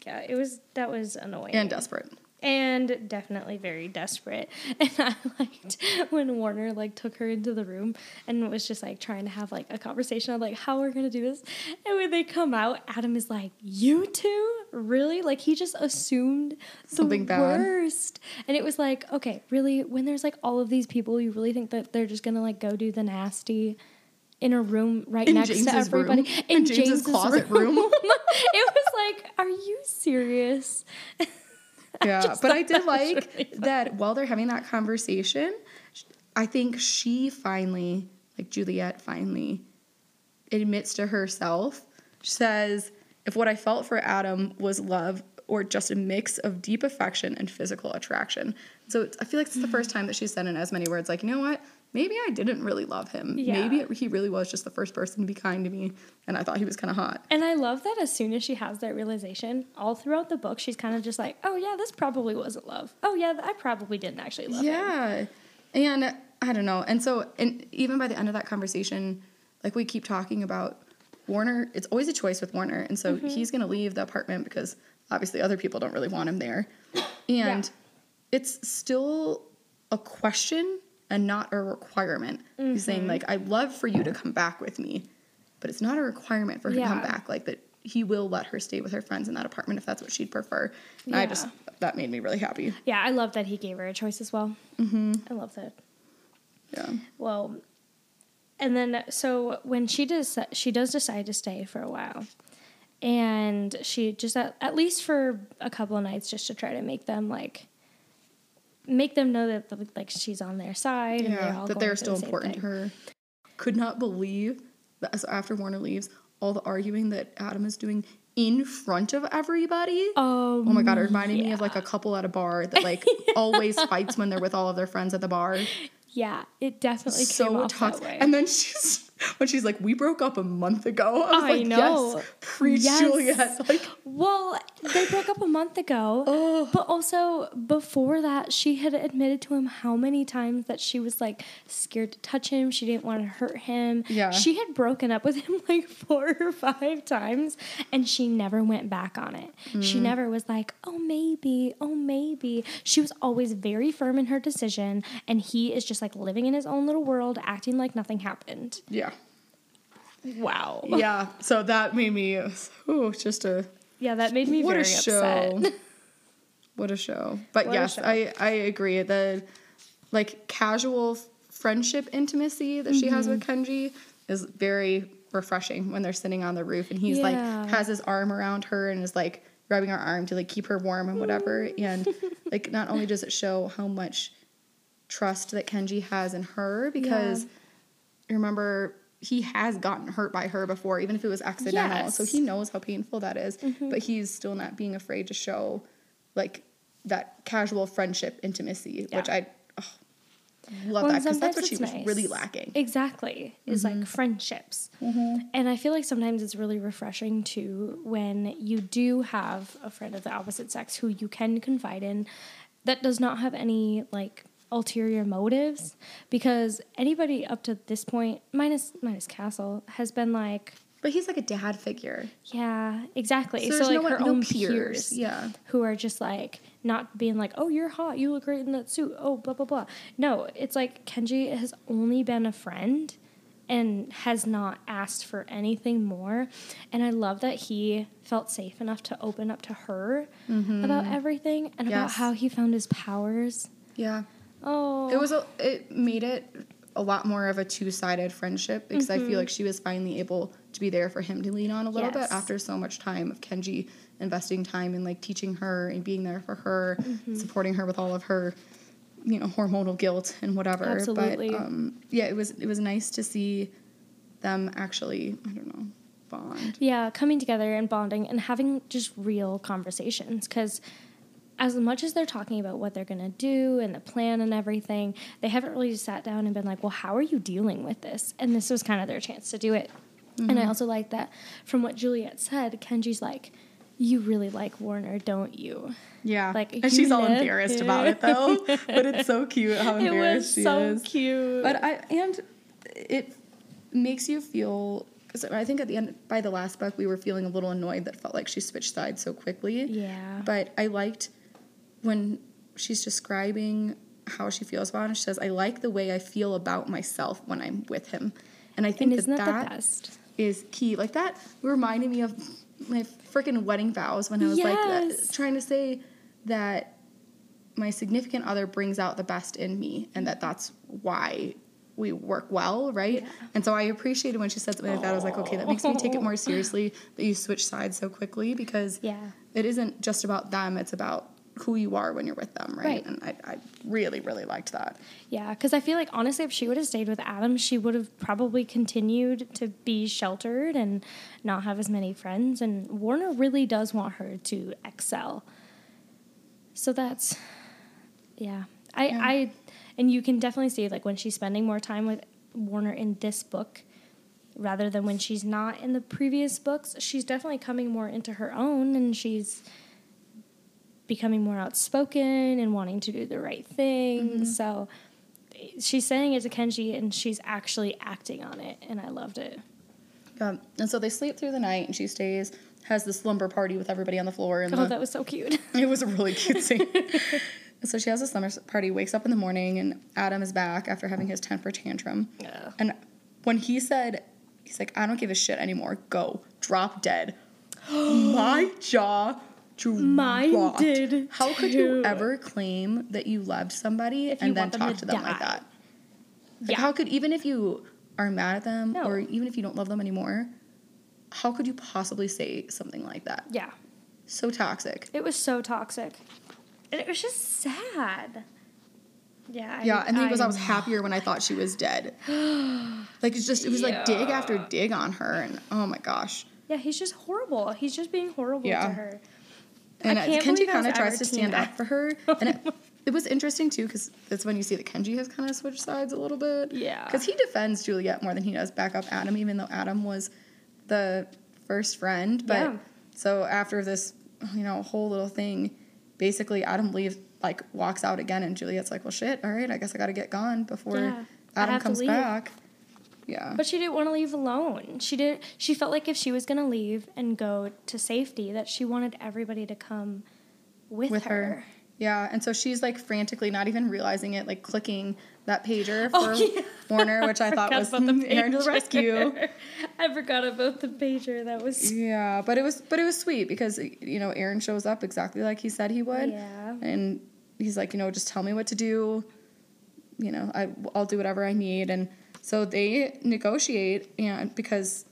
Yeah, it was that was annoying. and desperate. and definitely very desperate. And I liked when Warner like took her into the room and was just like trying to have like a conversation of like how we're gonna do this. And when they come out, Adam is like, "You two, really?" Like he just assumed the Something bad. worst. And it was like, okay, really, when there's like all of these people, you really think that they're just gonna like go do the nasty. In a room right In next James's to everybody, room? In James's closet room? it was like, are you serious? Yeah, but I did like really that while they're having that conversation, I think she finally, like Juliette finally admits to herself, she says, if what I felt for Adam was love or just a mix of deep affection and physical attraction. So I feel like it's the first mm. time that she's said in as many words, like, you know what? Maybe I didn't really love him. Yeah. Maybe it, he really was just the first person to be kind to me, and I thought he was kind of hot. And I love that as soon as she has that realization, all throughout the book, she's kind of just like, oh, yeah, this probably wasn't love. Oh, yeah, I probably didn't actually love him. Yeah. And I don't know. And so, and even by the end of that conversation, like we keep talking about Warner, it's always a choice with Warner. And so Mm-hmm. he's going to leave the apartment because obviously other people don't really want him there. And Yeah. it's still a question and not a requirement. He's Mm-hmm. saying, like, I'd love for you to come back with me, but it's not a requirement for her to come back. Like, that he will let her stay with her friends in that apartment if that's what she'd prefer. And I just, that made me really happy. Yeah, I love that he gave her a choice as well. Mm-hmm. I love that. Yeah. Well, and then so when she does, she does decide to stay for a while, and she just at, at least for a couple of nights, just to try to make them like make them know that like she's on their side and they're all that they're still the important to her. Could not believe that so after Warner leaves, all the arguing that Adam is doing in front of everybody. Oh, Oh my god, it reminded me of like a couple at a bar that like always fights when they're with all of their friends at the bar. Yeah, it definitely came So off toxic. that way. And then she's when she's like, "We broke up a month ago." I was I like, know. "Yes, preach, Yes. Juliette." Like, Well, they broke up a month ago. Oh. But also, before that, she had admitted to him how many times that she was like scared to touch him. She didn't want to hurt him. Yeah. She had broken up with him like four or five times and she never went back on it. She Mm. never was like, oh, maybe, oh, maybe. She was always very firm in her decision. And he is just like living in his own little world, acting like nothing happened. yeah, Wow. yeah. So that made me, ooh, just a Yeah, that made me what very a show upset. what a show but What yes show. i i agree the like casual friendship intimacy that she has with Mm-hmm. kenji is very refreshing when they're sitting on the roof and he's Yeah. like has his arm around her and is like rubbing her arm to like keep her warm and whatever and like not only does it show how much trust that kenji has in her because remember he has gotten hurt by her before even if it was accidental so he knows how painful that is, but he's still not being afraid to show like that casual friendship intimacy which i oh, love Well, that because that's what she was nice. really lacking Exactly. Is Mm-hmm. like friendships. And I feel like sometimes it's really refreshing too when you do have a friend of the opposite sex who you can confide in that does not have any like ulterior motives because anybody up to this point minus minus castle has been like but he's like a dad figure. Yeah exactly. So so, like no her no own peers, peers, yeah. who are just like not being like oh you're hot you look great in that suit oh blah blah blah. No it's like kenji has only been a friend and has not asked for anything more and i love that he felt safe enough to open up to her about everything and about Mm-hmm. How he found his powers. Yeah oh it was a, it made it a lot more of a two-sided friendship because i Mm-hmm. feel like she was finally able to be there for him to lean on a little bit after so much time of kenji investing time in like teaching her and being there for her Mm-hmm. supporting her with all of her you know hormonal guilt and whatever Absolutely. but um yeah it was it was nice to see them actually i don't know bond Yeah, coming together and bonding and having just real conversations because as much as they're talking about what they're going to do and the plan and everything, they haven't really sat down and been like, well, how are you dealing with this? And this was kind of their chance to do it. And Mm-hmm. I also like that from what Juliette said, Kenji's like, you really like Warner, don't you? yeah Like, and she's all embarrassed about it though but it's so cute how It embarrassed was she so is cute. But I and it makes you feel. Because I think at the end, by the last book, we were feeling a little annoyed that it felt like she switched sides so quickly. Yeah. But I liked when she's describing how she feels about him. She says, "I like the way I feel about myself when I'm with him," and I think And that that, that the best? is key. Like that reminded me of my freaking wedding vows when I was like that, trying to say that my significant other brings out the best in me and that that's why we work well, right? Yeah. And so I appreciated when she said something like that. I was like, okay, that makes me take it more seriously that you switch sides so quickly because Yeah. it isn't just about them, it's about who you are when you're with them, right? Right. And I, I really, really liked that. Yeah, because I feel like honestly, if she would have stayed with Adam, she would have probably continued to be sheltered and not have as many friends. And Warner really does want her to excel. So that's, yeah, I, Yeah. I, and you can definitely see like when she's spending more time with Warner in this book, rather than when she's not in the previous books, she's definitely coming more into her own, and she's becoming more outspoken and wanting to do the right thing. Mm-hmm. So she's saying it to Kenji and she's actually acting on it and I loved it. Um, and so they sleep through the night and she stays, has this slumber party with everybody on the floor. And Oh, the, that was so cute. It was a really cute scene. So she has a slumber party, wakes up in the morning, and Adam is back after having his temper tantrum. Yeah. And when he said, he's like, I don't give a shit anymore. Go. Drop dead. My jaw dropped. Mine did, How could you ever claim that you loved somebody If and then talk to to them like that? Like, Yeah. how could, even if you are mad at them No. or even if you don't love them anymore, how could you possibly say something like that? Yeah. So toxic. It was so toxic. And it was just sad. Yeah. Yeah, and then he goes, I was happier when I thought she was dead. like it's just it was like dig after dig on her and oh my gosh. Yeah, he's just horrible. He's just being horrible Yeah. to her. And Kenji kind of tries to stand up for her. And it, it was interesting too because that's when you see that Kenji has kind of switched sides a little bit. Yeah. Because he defends Juliette more than he does back up Adam, even though Adam was the first friend. But Yeah. so after this, you know, whole little thing, basically Adam leaves, like walks out again, and Juliette's like, "Well, shit. All right, I guess I got to get gone before Yeah, Adam comes back." Yeah. But she didn't want to leave alone. She didn't she felt like if she was gonna leave and go to safety that she wanted everybody to come with, with her. her. Yeah, and so she's like frantically, not even realizing it, like clicking that pager oh, for Oh, yeah. Warner, which I, thought was the Aaron to the rescue. I forgot about the pager. That was Yeah, but it was but it was sweet because you know Aaron shows up exactly like he said he would, Yeah. and he's like, you know, just tell me what to do. You know, I I'll do whatever I need, and so they negotiate, and because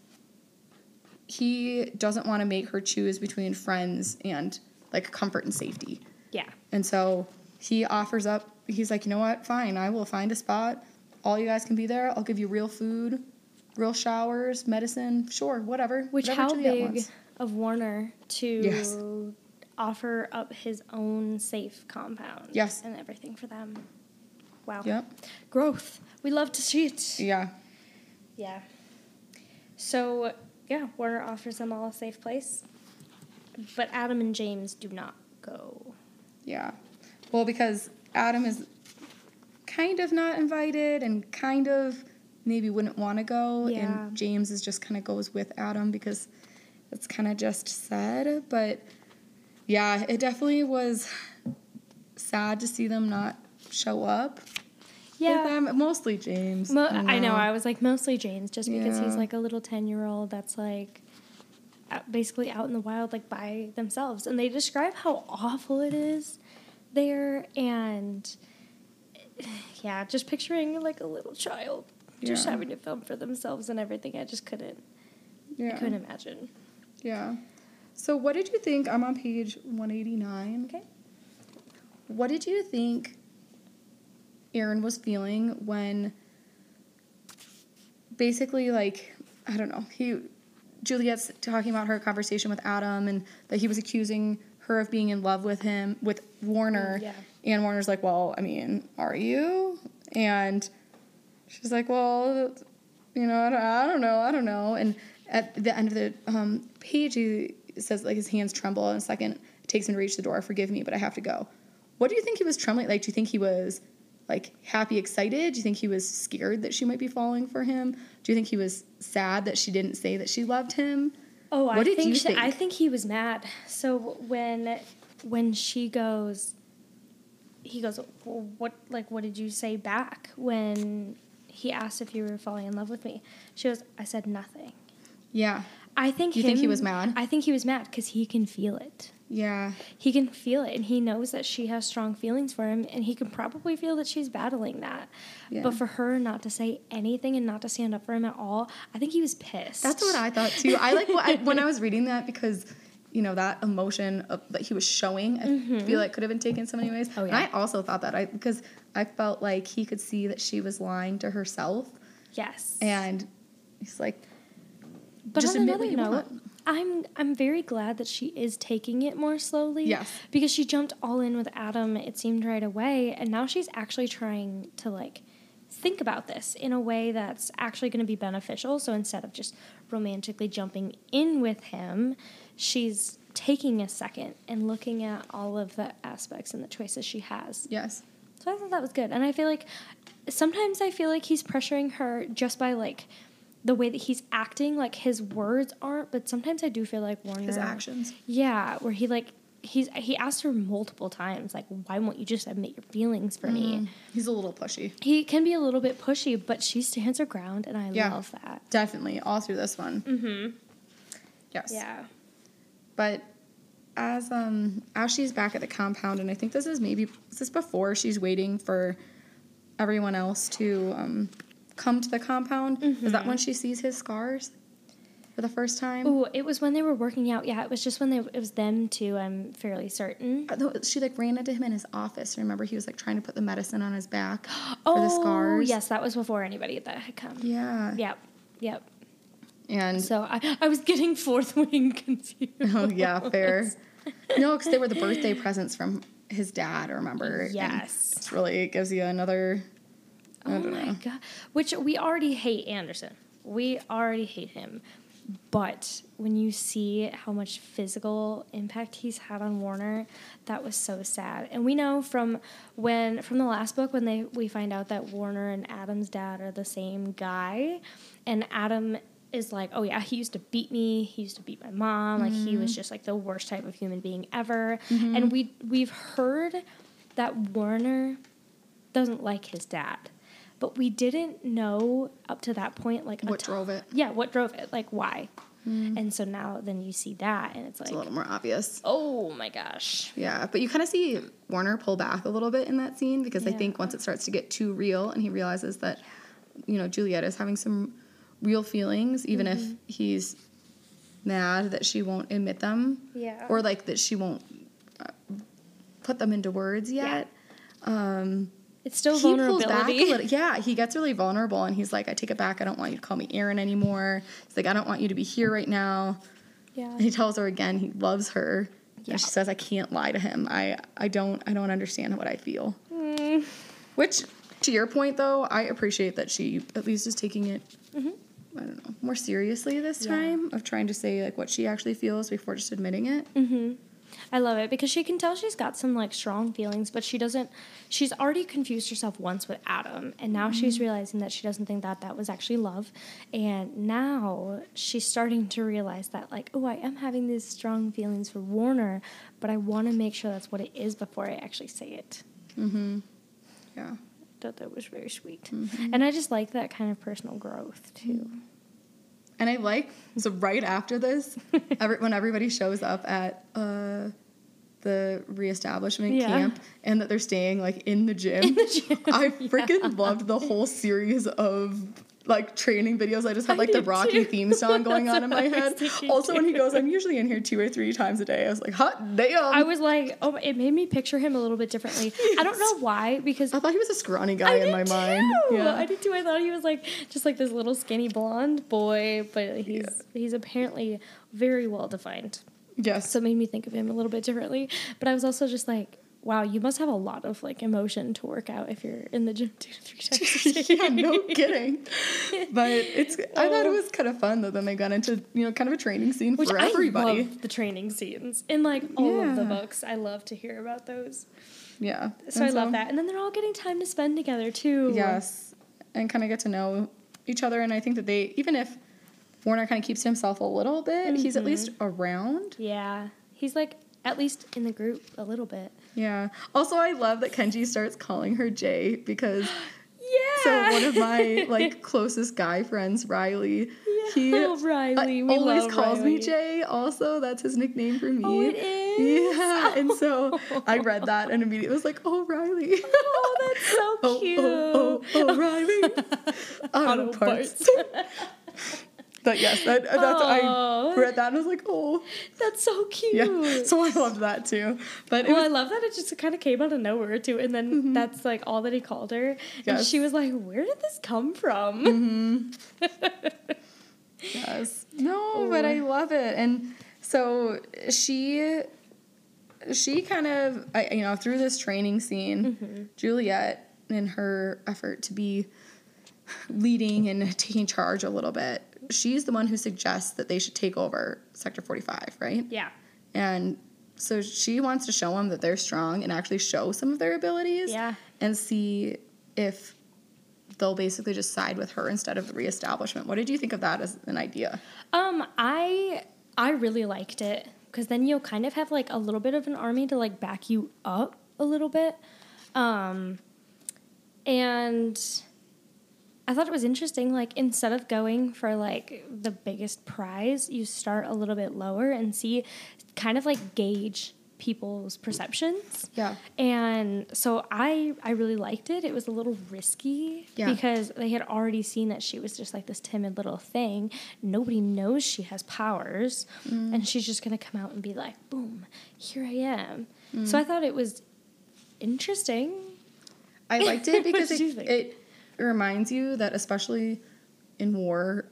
he doesn't want to make her choose between friends and like comfort and safety. Yeah. And so he offers up, he's like, you know what, fine, I will find a spot. All you guys can be there. I'll give you real food, real showers, medicine, sure, whatever. Which whatever how big of Warner to Yes. offer up his own safe compound. Yes. And everything for them. Wow. Yep. Growth. We love to see it. Yeah. Yeah. So yeah, Warner offers them all a safe place. But Adam and James do not go. Yeah. Well, because Adam is kind of not invited and kind of maybe wouldn't want to go. Yeah. And James is just kind of goes with Adam because it's kind of just said. But yeah, it definitely was sad to see them not show up. Yeah. With them. Mostly James. Mo- I know. know. I was like mostly James, just because he's like a little ten year old that's like basically out in the wild, like by themselves, and they describe how awful it is there, and yeah, just picturing like a little child just having to film for themselves and everything. I just couldn't. Yeah. I yeah. couldn't imagine. Yeah. So, what did you think? I'm on page 189. Okay. What did you think Aaron was feeling when basically, like, I don't know, he Juliette's talking about her conversation with Adam and that he was accusing her of being in love with him, with Warner. Mm, yeah. And Warner's like, well, I mean, are you? And she's like, well, you know, I don't, I don't know, I don't know. And at the end of the um, page, he says, like, his hands tremble. And a second, it takes him to reach the door. Forgive me, but I have to go. What do you think he was trembling? Like, do you think he was, like happy, excited? Do you think he was scared that she might be falling for him? Do you think he was sad that she didn't say that she loved him? Oh, What I did think you think? I think he was mad. So when when she goes, he goes, well, "What like what did you say back when he asked if you were falling in love with me?" She goes, "I said nothing." Yeah. I think You think he was mad? I think he was mad because he can feel it. Yeah. He can feel it, and he knows that she has strong feelings for him, and he can probably feel that she's battling that. Yeah. But for her not to say anything and not to stand up for him at all, I think he was pissed. That's what I thought too. I like what I, when I was reading that because you know that emotion of, that he was showing. I feel like could have been taken so many ways. Mm-hmm. Oh, And yeah. I also thought that I because I felt like he could see that she was lying to herself, Yes. and he's like, But just on admit another note, want. I'm I'm very glad that she is taking it more slowly. Yes. Because she jumped all in with Adam, it seemed right away, and now she's actually trying to like think about this in a way that's actually going to be beneficial. So instead of just romantically jumping in with him, she's taking a second and looking at all of the aspects and the choices she has. yes, So I thought that was good. And I feel like sometimes I feel like he's pressuring her just by like the way that he's acting, like his words aren't, but sometimes I do feel like Warner his actions. Yeah, where he like he's he asked her multiple times, like, why won't you just admit your feelings for me? Mm, He's a little pushy. He can be a little bit pushy, but she stands her ground and I Yeah. love that. Definitely, all through this one. Mm-hmm. Yes. Yeah. But as um as she's back at the compound, and I think this is maybe is this before she's waiting for everyone else to um come to the compound. Is that when she sees his scars for the first time? Ooh, it was when they were working out. Yeah, it was just when they it was them too. I'm fairly certain. Uh, She like ran into him in his office. Remember, he was like trying to put the medicine on his back for oh, the scars. yes, that was before anybody that had come. Yeah. Yep. Yep. And So I, I was getting fourth wing confused. oh yeah, fair. No, because they were the birthday presents from his dad. Remember? And Yes. it's really it gives you another. Oh my know. god. Which we already hate Anderson. We already hate him. But when you see how much physical impact he's had on Warner, that was so sad. And we know from when from the last book when they we find out that Warner and Adam's dad are the same guy and Adam is like, "Oh yeah, he used to beat me. He used to beat my mom. Like he was mm-hmm. just like the worst type of human being ever." Mm-hmm. And we we've heard that Warner doesn't like his dad. But we didn't know up to that point, like What ton- drove it? Yeah, what drove it? Like why? And so now then you see that, and it's like, It's a little more obvious. oh my gosh. Yeah, but you kind of see Warner pull back a little bit in that scene because I think once it starts to get too real and he realizes that, you know, Juliette is having some real feelings, even if Mm-hmm. he's mad that she won't admit them Yeah. or like that she won't uh, put them into words yet. Um, It's still he pulls back vulnerability. Yeah, he gets really vulnerable and he's like, I take it back. I don't want you to call me Aaron anymore. He's like, I don't want you to be here right now. yeah. And he tells her again he loves her. Yeah. And she says, I can't lie to him. I, I don't I don't understand what I feel. Mm, Which to your point though, I appreciate that she at least is taking it I don't know, more seriously this Mm-hmm. Yeah. time of trying to say like what she actually feels before just admitting it. Mm. I love it because she can tell she's got some like strong feelings, but she doesn't. She's already confused herself once with Adam, and now she's Mm-hmm. realizing that she doesn't think that that was actually love, and now she's starting to realize that like, oh, I am having these strong feelings for Warner, but I want to make sure that's what it is before I actually say it. Mm-hmm. Yeah. Thought that was very sweet, Mm-hmm. and I just like that kind of personal growth too. And I like so right after this, every, when everybody shows up at uh, the reestablishment Yeah. camp and that they're staying like in the gym, I freaking loved the whole series of like training videos. I just had I like the Rocky too. theme song going on in my head. Also, when he goes, I'm usually in here two or three times a day. I was like, hot damn! I was like, oh, it made me picture him a little bit differently. I don't know why because I thought he was a scrawny guy I in my too. mind. Yeah. I did too. I thought he was like just like this little skinny blonde boy, but he's he's apparently very well defined. Yes. So it made me think of him a little bit differently. But I was also just like, wow, you must have a lot of like emotion to work out if you're in the gym two to three times a day. yeah, no kidding. But it's I thought it oh. was kind of fun though. Then they got into you know kind of a training scene Which for I everybody. love the training scenes in like all of the books. I love to hear about those. yeah, So And I love that. And then they're all getting time to spend together too. Yes, and kind of get to know each other. And I think that they even if Warner kind of keeps to himself a little bit, he's at least mm-hmm. around. Yeah. He's like at least in the group a little bit. Yeah. Also, I love that Kenji starts calling her Jay because Yeah. so one of my like closest guy friends, Riley, he Oh, Riley, we always calls me Jay. Also, that's his nickname for me. Oh, it is? Yeah, and so I read that and immediately was like, "Oh, Riley." Oh, that's so oh, cute. oh, oh, oh, oh Riley. Auto, Auto parts. But yes, that, that's I read that and I was like, "Oh, That's so cute. yeah." So I loved that too. But oh, well, I love that it just kind of came out of nowhere too, and then mm-hmm. that's like all that he called her, and she was like, "Where did this come from?" Mm-hmm. Yes. No, but I love it. And so she she kind of I, you know, through this training scene, mm-hmm. Juliette in her effort to be leading and taking charge a little bit, she's the one who suggests that they should take over Sector 45, right? Yeah, And so she wants to show them that they're strong and actually show some of their abilities Yeah. and see if they'll basically just side with her instead of the reestablishment. What did you think of that as an idea? Um, I I really liked it because then you'll kind of have like a little bit of an army to like back you up a little bit, um, and I thought it was interesting. Like instead of going for like the biggest prize, you start a little bit lower and see, kind of like gauge people's perceptions. Yeah. And so I I really liked it. It was a little risky Yeah. because they had already seen that she was just like this timid little thing. Nobody knows she has powers, Mm. and she's just gonna come out and be like, "Boom, here I am." Mm. So I thought it was interesting. I liked it because it, think? It reminds you that especially in war,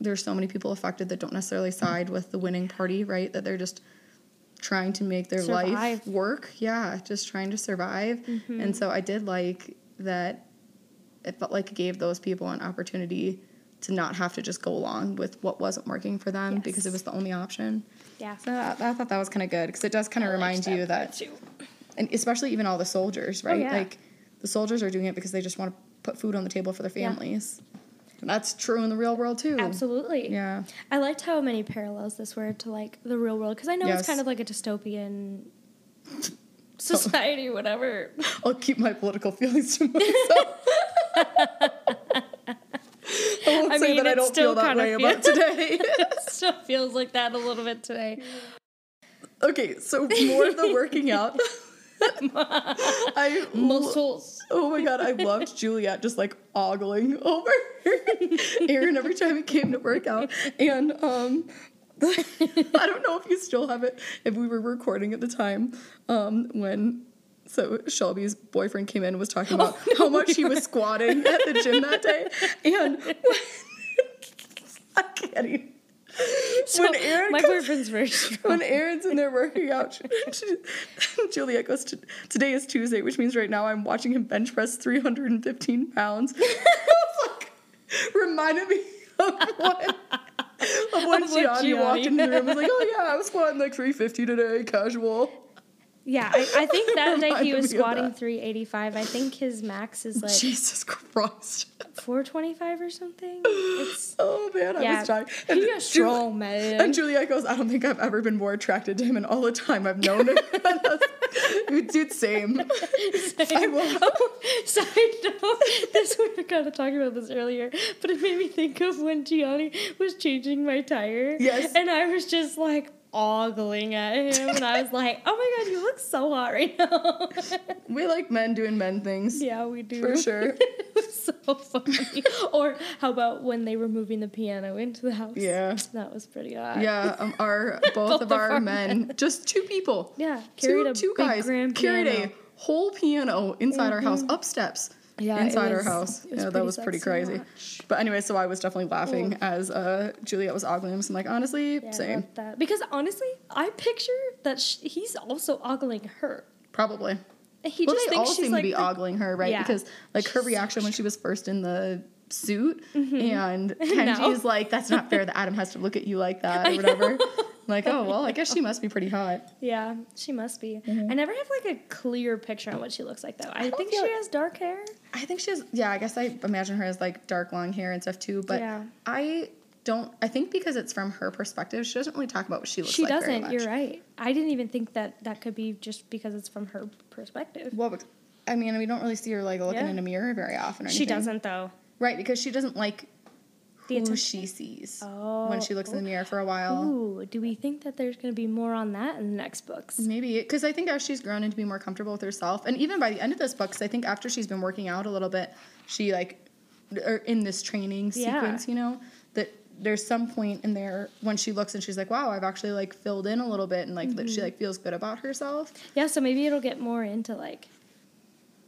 there's so many people affected that don't necessarily side with the winning party, right? That they're just trying to make their life Survive. Mm-hmm. work. Yeah, just trying to survive. And so I did like that it felt like it gave those people an opportunity to not have to just go along with what wasn't working for them because it was the only option. Yeah, So I, I thought that was kind of good because it does kind of remind you that and especially even all the soldiers, right? Oh, yeah. Like the soldiers are doing it because they just want to put food on the table for their Yeah. families. And that's true in the real world too. Absolutely. Yeah. I liked how many parallels this were to like the real world because I know Yes. it's kind of like a dystopian society, whatever. I'll keep my political feelings to myself. I won't I say mean, that I it don't feel that way feel- about today. Still feels like that a little bit today. okay, so more of the working out. I Muscles. Oh my god, I loved Juliette just like ogling over Aaron every time he came to work out. And um I don't know if you still have it, if we were recording at the time, um, when so Shelby's boyfriend came in and was talking about how much he was squatting at the gym that day. And I can't even when Aaron my comes- boyfriend's very strong. when Aaron's in there working out, Juliette goes to today is Tuesday, which means right now I'm watching him bench press 315 pounds. Like, reminded me of when, of when when Gianni walked in the room and was like, oh yeah, I was squatting like 350 today, casual. Yeah, I, I think that day he was squatting 385. I think his max is like Jesus Christ. 425 or something. It's Oh man, I yeah, was dying. he's Ju- a strong man. And Juliette goes, I don't think I've ever been more attracted to him in all the time I've known him. Dude, same. Same. I will. Oh, Side note, this we were kind of talking about this earlier, but it made me think of when Gianni was changing my tire. Yes. And I was just like ogling at him, and I was like, "Oh my god, you look so hot right now." We like men doing men things. yeah, we do For sure. so funny. or how about when they were moving the piano into the house? Yeah. that was pretty hot. Yeah, um, our both, Both of our our men, just two people. Yeah, two, carried a two big guys carried a. Mm-hmm. whole piano inside our house, up steps. Yeah, inside our was- house. yeah, that was pretty crazy. But anyway, so I was definitely laughing as uh, Juliette was ogling him. So I'm like, honestly, Yeah, same. that. Because honestly, I picture that sh- he's also ogling her. Probably. He well, just they all seem like to be the- ogling her, right? Yeah. Because like her She's so reaction when she was first in the suit, Mm-hmm. and Kenji's like, "That's not fair that Adam has to look at you like that or whatever." Like, oh well, I guess she must be pretty hot. Yeah, she must be. Mm-hmm. I never have like a clear picture on what she looks like though. I, don't think she like- has dark hair. I think she has. Yeah, I guess I imagine her as like dark long hair and stuff too. But Yeah. I don't. I think because it's from her perspective, she doesn't really talk about what she looks She like. very doesn't. You're right. I didn't even think that that could be just because it's from her perspective. Well, I mean, we don't really see her like looking Yeah. in a mirror very often. Or She doesn't though. Right, because she doesn't like The who attention. she sees Oh, when she looks in the mirror for a while. Ooh, do we think that there's going to be more on that in the next books? Maybe because I think as she's grown into be more comfortable with herself, and even by the end of this book, 'cause I think after she's been working out a little bit, she like, or in this training Yeah. sequence, you know, that there's some point in there when she looks and she's like, wow, I've actually like filled in a little bit, and like Mm-hmm. she like feels good about herself. Yeah, so maybe it'll get more into like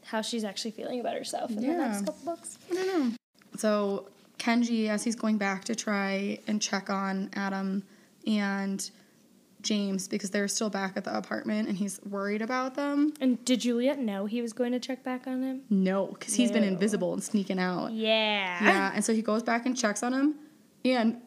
how she's actually feeling about herself in the next couple books. I don't know. So Kenji, as he's going back to try and check on Adam and James because they're still back at the apartment and he's worried about them. And did Juliette know he was going to check back on him? No, because he's been invisible and sneaking out. Yeah. Yeah, and so he goes back and checks on him, and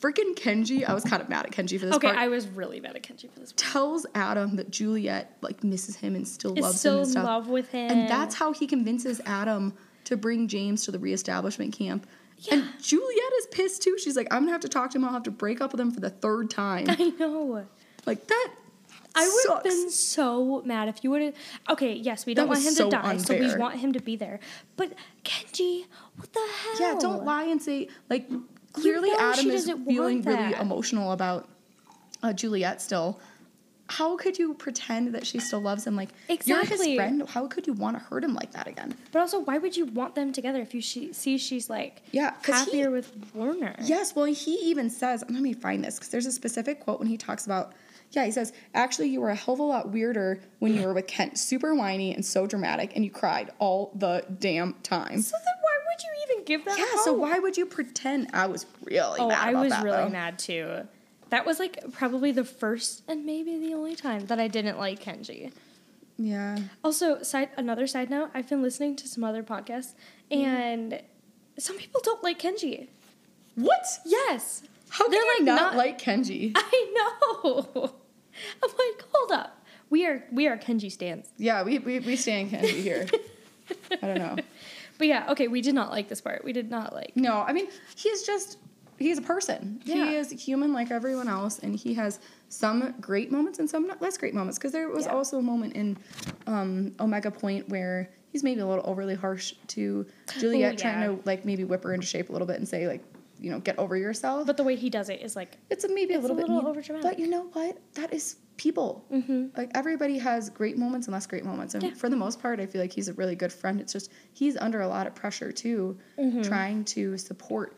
freaking Kenji, I was kind of mad at Kenji for this Okay, part. I was really mad at Kenji for this. Part. Tells Adam that Juliette like misses him and still Is loves still him and in stuff. love with him. And that's how he convinces Adam to bring James to the reestablishment camp. And Yeah. Juliette is pissed too. She's like, I'm gonna have to talk to him. I'll have to break up with him for the third time. I know. like that. I would have been so mad if you would have. Okay, yes, we don't That want him so to die, so we want him to be there. But Kenji, what the hell? Yeah, don't lie and say like clearly know Adam is feeling really emotional about uh, Juliet still. How could you pretend that she still loves him? Like you're his Exactly. friend. How could you want to hurt him like that again? But also, why would you want them together if you she, see she's like Yeah, 'cause he- happier with Warner? Yes, well, he even says, let me find this because there's a specific quote when he talks about, yeah, he says, actually, you were a hell of a lot weirder when you were with Kent, super whiny and so dramatic, and you cried all the damn time. So then, why would you even give that? Yeah, so why would you pretend? I was really Oh, mad I was that, really though. mad too. That was like probably the first and maybe the only time that I didn't like Kenji. Yeah. Also, side another side note, I've been listening to some other podcasts mm-hmm. and some people don't like Kenji. What? Yes. How can They're, you like, not, not- like Kenji? I know. I'm like, hold up. We are we are Kenji stands. yeah, we, we, we stand Kenji here. I don't know. But yeah, okay, we did not like this part. We did not like No, I mean, he's just he's a person. Yeah. He is human like everyone else, and he has some great moments and some not less great moments. Because there was Yeah. also a moment in um, Omega Point where he's maybe a little overly harsh to Juliette, Oh, trying to like maybe whip her into shape a little bit and say like, you know, get over yourself. but the way he does it is like it's a, maybe a little a bit little mean. overdramatic. But you know what? That is people. Mhm. Like everybody has great moments and less great moments, and Yeah. for the most part, I feel like he's a really good friend. It's just he's under a lot of pressure too, Mm-hmm. trying to support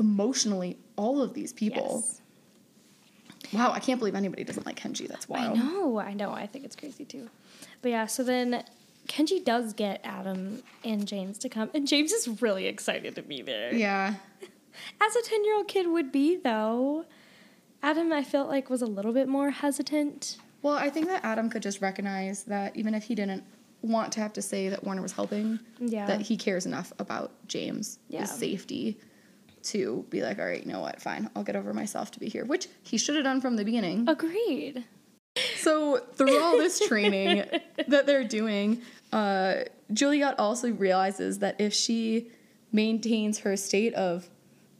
emotionally all of these people. Yes. Wow, I can't believe anybody doesn't like Kenji. That's wild. I know, I know. I think it's crazy too. But yeah, so then Kenji does get Adam and James to come, and James is really excited to be there. Yeah, As a 10 year old kid would be, though. Adam, I felt like, was a little bit more hesitant. Well, I think that Adam could just recognize that even if he didn't want to have to say that Warner was helping, Yeah. that he cares enough about James' Yeah. his safety to be like, all right, you know what, fine, I'll get over myself to be here, which he should have done from the beginning. Agreed. So through all this training that they're doing, uh, Juliette also realizes that if she maintains her state of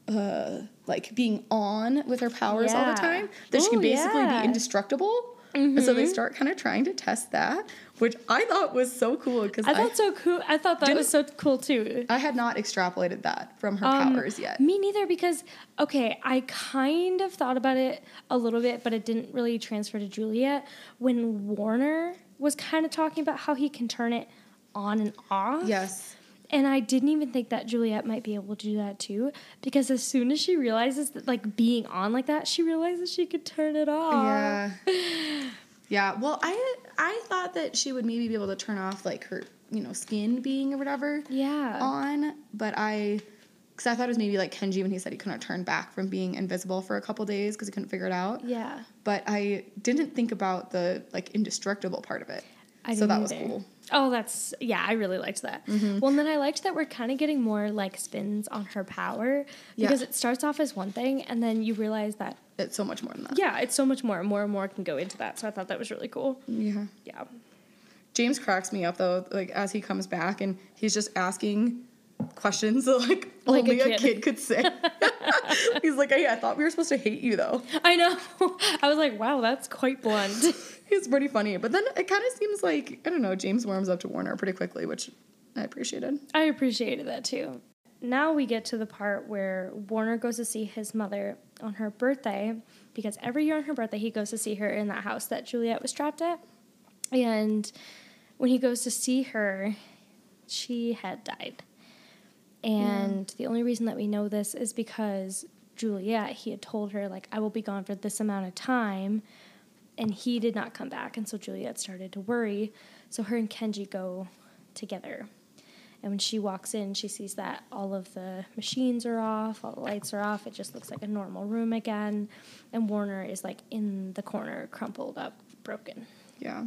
uh, like being on with her powers all the time, that she can basically yeah. Be indestructible. And so they start kind of trying to test that, which I thought was so cool because I I, thought so cool. I thought that was so cool too. I had not extrapolated that from her Um, powers yet. Me neither, because okay, I kind of thought about it a little bit, but it didn't really transfer to Juliette when Warner was kind of talking about how he can turn it on and off. Yes. And I didn't even think that Juliette might be able to do that too, because as soon as she realizes that, like being on like that, she realizes she could turn it off. Yeah. Yeah. Well, I I thought that she would maybe be able to turn off like her, you know, skin being or whatever Yeah. on, but I cuz I thought it was maybe like Kenji when he said he couldn't turn back from being invisible for a couple days cuz he couldn't figure it out. Yeah. But I didn't think about the like indestructible part of it. I so that was either. cool. Oh, that's yeah, I really liked that. Mm-hmm. Well, and then I liked that we're kind of getting more like spins on her power Yeah. because it starts off as one thing, and then you realize that It's so much more than that. yeah, it's so much more, more and more can go into that. So I thought that was really cool. Yeah. Yeah, James cracks me up though, like as he comes back and he's just asking questions that like, Like only a kid. kid. could say. he's like, oh, hey, I thought we were supposed to hate you though. I know. I was like, wow, that's quite blunt. He's pretty funny. But then it kind of seems like, I don't know, James warms up to Warner pretty quickly, which I appreciated. I appreciated that too. Now we get to the part where Warner goes to see his mother on her birthday because every year on her birthday he goes to see her in that house that Juliette was trapped at. And when he goes to see her, she had died. And the only reason that we know this is because Juliette, he had told her, like, I will be gone for this amount of time. And he did not come back. And so Juliette started to worry. So her and Kenji go together. And when she walks in, she sees that all of the machines are off, all the lights are off. It just looks like a normal room again. And Warner is like in the corner, crumpled up, broken. Yeah.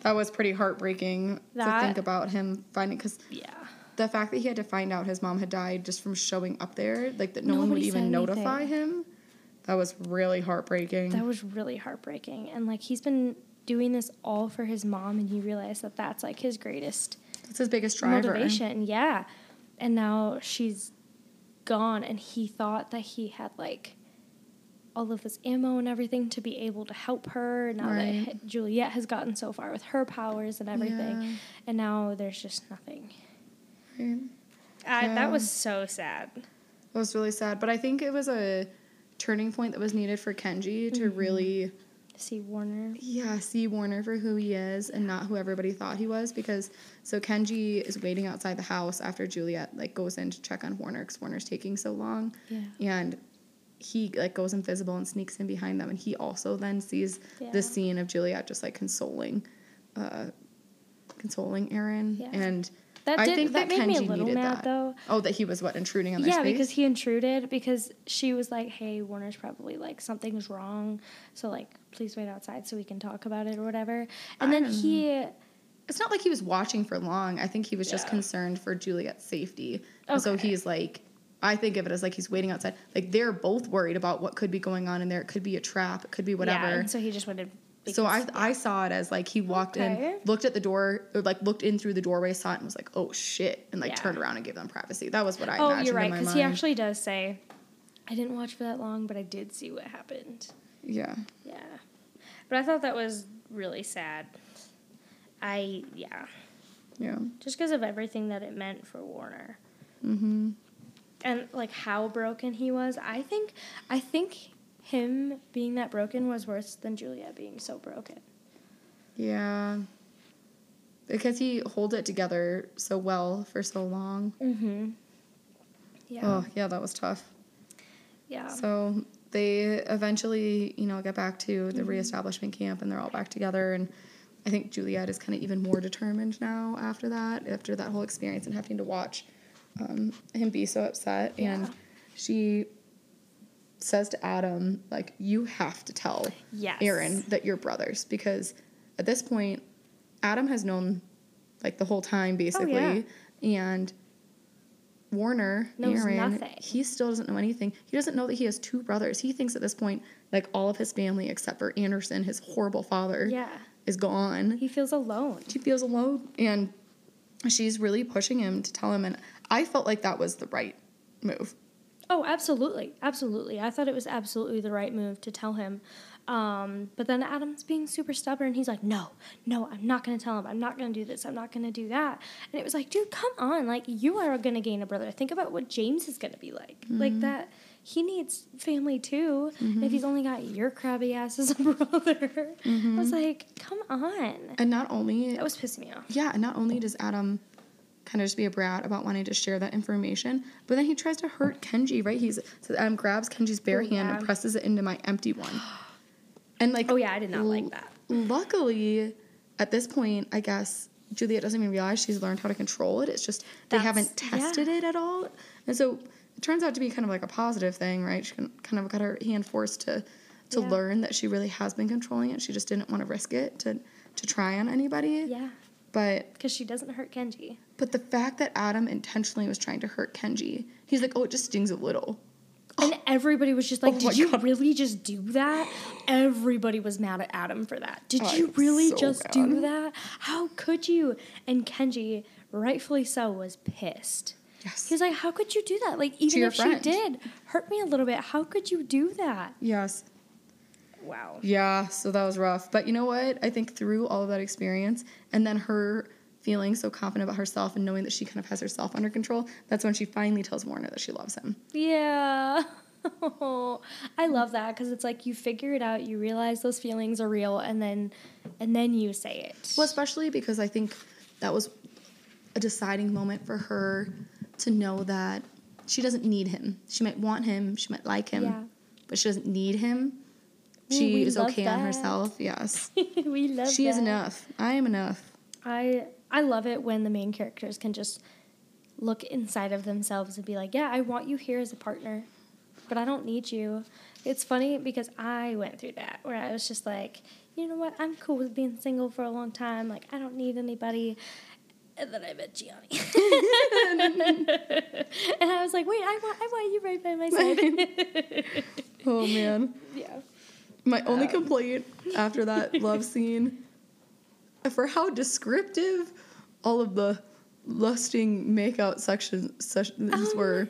That was pretty heartbreaking That- to think about him finding, because Yeah. The fact that he had to find out his mom had died just from showing up there, like that no one would even notify anything. him, that was really heartbreaking. That was really heartbreaking. And like he's been doing this all for his mom, and he realized that that's like his greatest That's his biggest driver. motivation. Yeah. And now she's gone, and he thought that he had like all of this ammo and everything to be able to help her. Now Right. that Juliette has gotten so far with her powers and everything, Yeah. and now there's just nothing. I, Yeah. That was so sad. It was really sad, but I think it was a turning point that was needed for Kenji to Mm-hmm. really, See Warner. yeah, see Warner for who he is and not who everybody thought he was. Because so Kenji is waiting outside the house after Juliette like goes in to check on Warner because Warner's taking so long, Yeah. and he like goes invisible and sneaks in behind them, and he also then sees Yeah. this scene of Juliette just like consoling, uh, consoling Aaron, Yeah. and. That I did- think that that, made me a Kenji little needed mad, that. though. Oh, that he was what intruding on their Yeah, space. because he intruded because she was like, "Hey, Warner's probably like something's wrong, so like please wait outside so we can talk about it or whatever." And I then he, um, It's not like he was watching for long. I think he was just concerned for Juliette's safety. And So he's like, I think of it as like he's waiting outside. Like they're both worried about what could be going on in there. It could be a trap. It could be yeah, whatever. and so he just went so I, because- I saw it as like he walked Okay. in, looked at the door, or like looked in through the doorway, saw it, and was like, "Oh shit!" and like Yeah. turned around and gave them privacy. That was what I oh, you're right because he actually does say, "I didn't watch for that long, but I did see what happened." yeah, Yeah, but I thought that was really sad. I yeah, yeah, just because of everything that it meant for Warner. mm-hmm. and like how broken he was i think i think him being that broken was worse than juliette being so broken yeah. Because he holds it together so well for so long. mm-hmm yeah Oh, yeah, that was tough. yeah So they eventually, you know, get back to Mm-hmm. the reestablishment camp and they're all back together. And I think Juliette is kind of even more determined now after that, after that whole experience and having to watch um, him be so upset. Yeah. And she says to Adam, like, you have to tell Yes. Aaron that you're brothers because at this point, Adam has known like the whole time basically. Oh, yeah. And Warner, Knows Aaron, nothing. he still doesn't know anything. He doesn't know that he has two brothers. He thinks at this point, like all of his family except for Anderson, his horrible father, yeah is gone. he feels alone He feels alone, and she's really pushing him to tell him. And I felt like that was the right move. Oh absolutely. Absolutely. I thought it was absolutely the right move to tell him. Um, but then adam's being super stubborn. He's like no no i'm not going to tell him. I'm not going to do this. I'm not going to do that. And it was like dude come on. Like you are going to gain a brother. Think about what james is going to be like. Mm-hmm. Like that he needs family too mm-hmm. if he's only got your crabby ass as a brother. I was mm-hmm. like come on. And not only that was pissing me off. Yeah, and not only does Adam kind of just be a brat about wanting to share that information, but then he tries to hurt Kenji, right? He's so Adam grabs Kenji's bare Oh, hand yeah. and presses it into my empty one. And like Oh, yeah, I did not like that. Luckily, at this point, I guess Juliette doesn't even realize she's learned how to control it. It's just they haven't yeah. tested it at all. And so it turns out to be kind of like a positive thing, right? She can- kind of got her hand forced to to Yeah. learn that she really has been controlling it. She just didn't want to risk it to to try on anybody. Yeah, But because she doesn't hurt Kenji. But the fact that Adam intentionally was trying to hurt Kenji, he's like, oh, it just stings a little. And everybody was just oh like, Oh Did you God. really just do that? Everybody was mad at Adam for that. Did you really so just do that? How could you? And Kenji, rightfully so, was pissed. Yes. He was like, How could you do that? Like, even if friend. she did hurt me a little bit, how could you do that? Yes. Wow. Yeah, so that was rough. But you know what? I think through all of that experience and then her feeling so confident about herself and knowing that she kind of has herself under control, that's when she finally tells Warner that she loves him. Yeah. I love that because it's like you figure it out, you realize those feelings are real, and then and then you say it. Well, especially because I think that was a deciding moment for her to know that she doesn't need him. She might want him, she might like him, Yeah. but she doesn't need him. She we is okay on herself. Yes. we love she is enough. I am enough. I I love it when the main characters can just look inside of themselves and be like, "Yeah, I want you here as a partner, but I don't need you." It's funny because I went through that where I was just like, "You know what? I'm cool with being single for a long time. Like, I don't need anybody." And then I met Gianni, and I was like, "Wait, I want I want you right by my side." Oh man. yeah. My only Um, complaint after that love scene, for how descriptive all of the lusting makeout section sessions Um, were,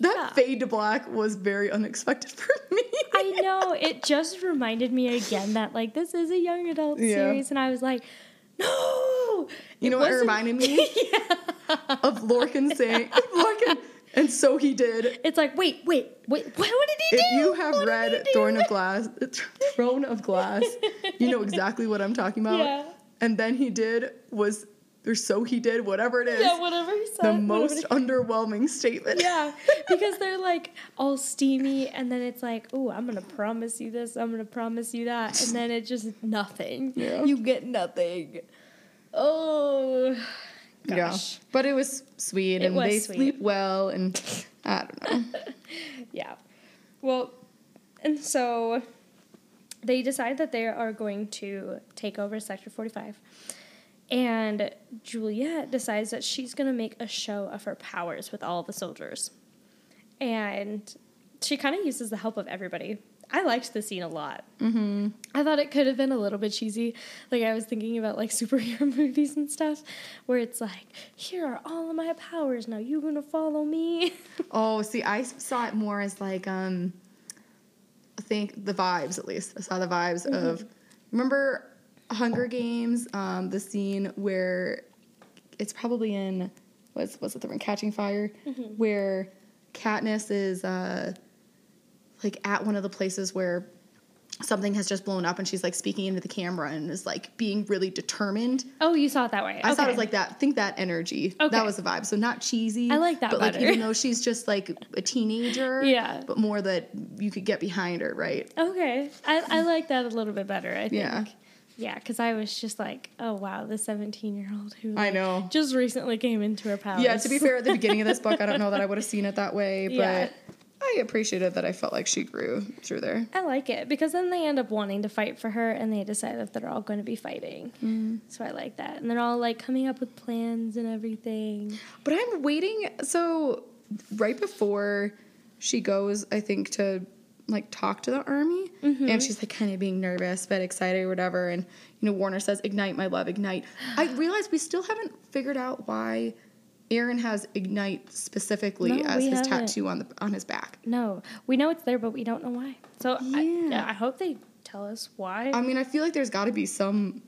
that yeah. fade to black was very unexpected for me. I know. It just reminded me again that like this is a young adult Yeah. series, and I was like, no. You know what it reminded me of Lorcan saying, Lorcan, and so he did. It's like, wait, wait, wait. What, what did he If do? you have What read? Throne of Glass, Throne of Glass, you know exactly what I'm talking about. Yeah. And then he did was, or so he did, whatever it is, Yeah, whatever he said. the most he- underwhelming statement. yeah, because they're like all steamy, and then it's like, oh, I'm gonna promise you this, I'm gonna promise you that, and then it's just nothing. Yeah. You get nothing. Oh, gosh. Yeah. But it was sweet It and was they sweet. sleep well and I don't know. Yeah. Well, and so they decide that they are going to take over Sector 45. And Juliet decides that she's going to make a show of her powers with all the soldiers. And she kind of uses the help of everybody. I liked the scene a lot. Mm-hmm. I thought it could have been a little bit cheesy. Like I was thinking about like superhero movies and stuff, where it's like, here are all of my powers. Now you're gonna follow me? Oh, see, I saw it more as like um think the vibes at least. I saw the vibes Mm-hmm. of remember Hunger Games, um, the scene where it's probably in what's what's it the one Catching Fire, Mm-hmm. where Katniss is uh like at one of the places where something has just blown up and she's like speaking into the camera and is like being really determined. oh, you saw it that way. I thought it was like that. Think that energy. Okay. That was the vibe. So not cheesy. I like that But like better. even though she's just like a teenager. Yeah. But more that you could get behind her, right? Okay, I, I like that a little bit better. I think. Yeah. Yeah, because I was just like, oh wow, the seventeen-year-old who I know. just recently came into her palace. Yeah. To be fair, at the beginning of this book, I don't know that I would have seen it that way, but Yeah. I appreciated that I felt like she grew through there. I like it because then they end up wanting to fight for her, and they decide that they're all going to be fighting. Mm. So I like that, and they're all like coming up with plans and everything. But I'm waiting. So right before she goes, I think to like talk to the army, Mm-hmm. and she's like kind of being nervous but excited or whatever. And you know, Warner says, "Ignite, my love, ignite." I realize we still haven't figured out why Aaron has ignite specifically No, as his haven't. tattoo on the on his back. No, we know it's there, but we don't know why. So Yeah. I, I hope they tell us why. I mean, I feel like there's got to be some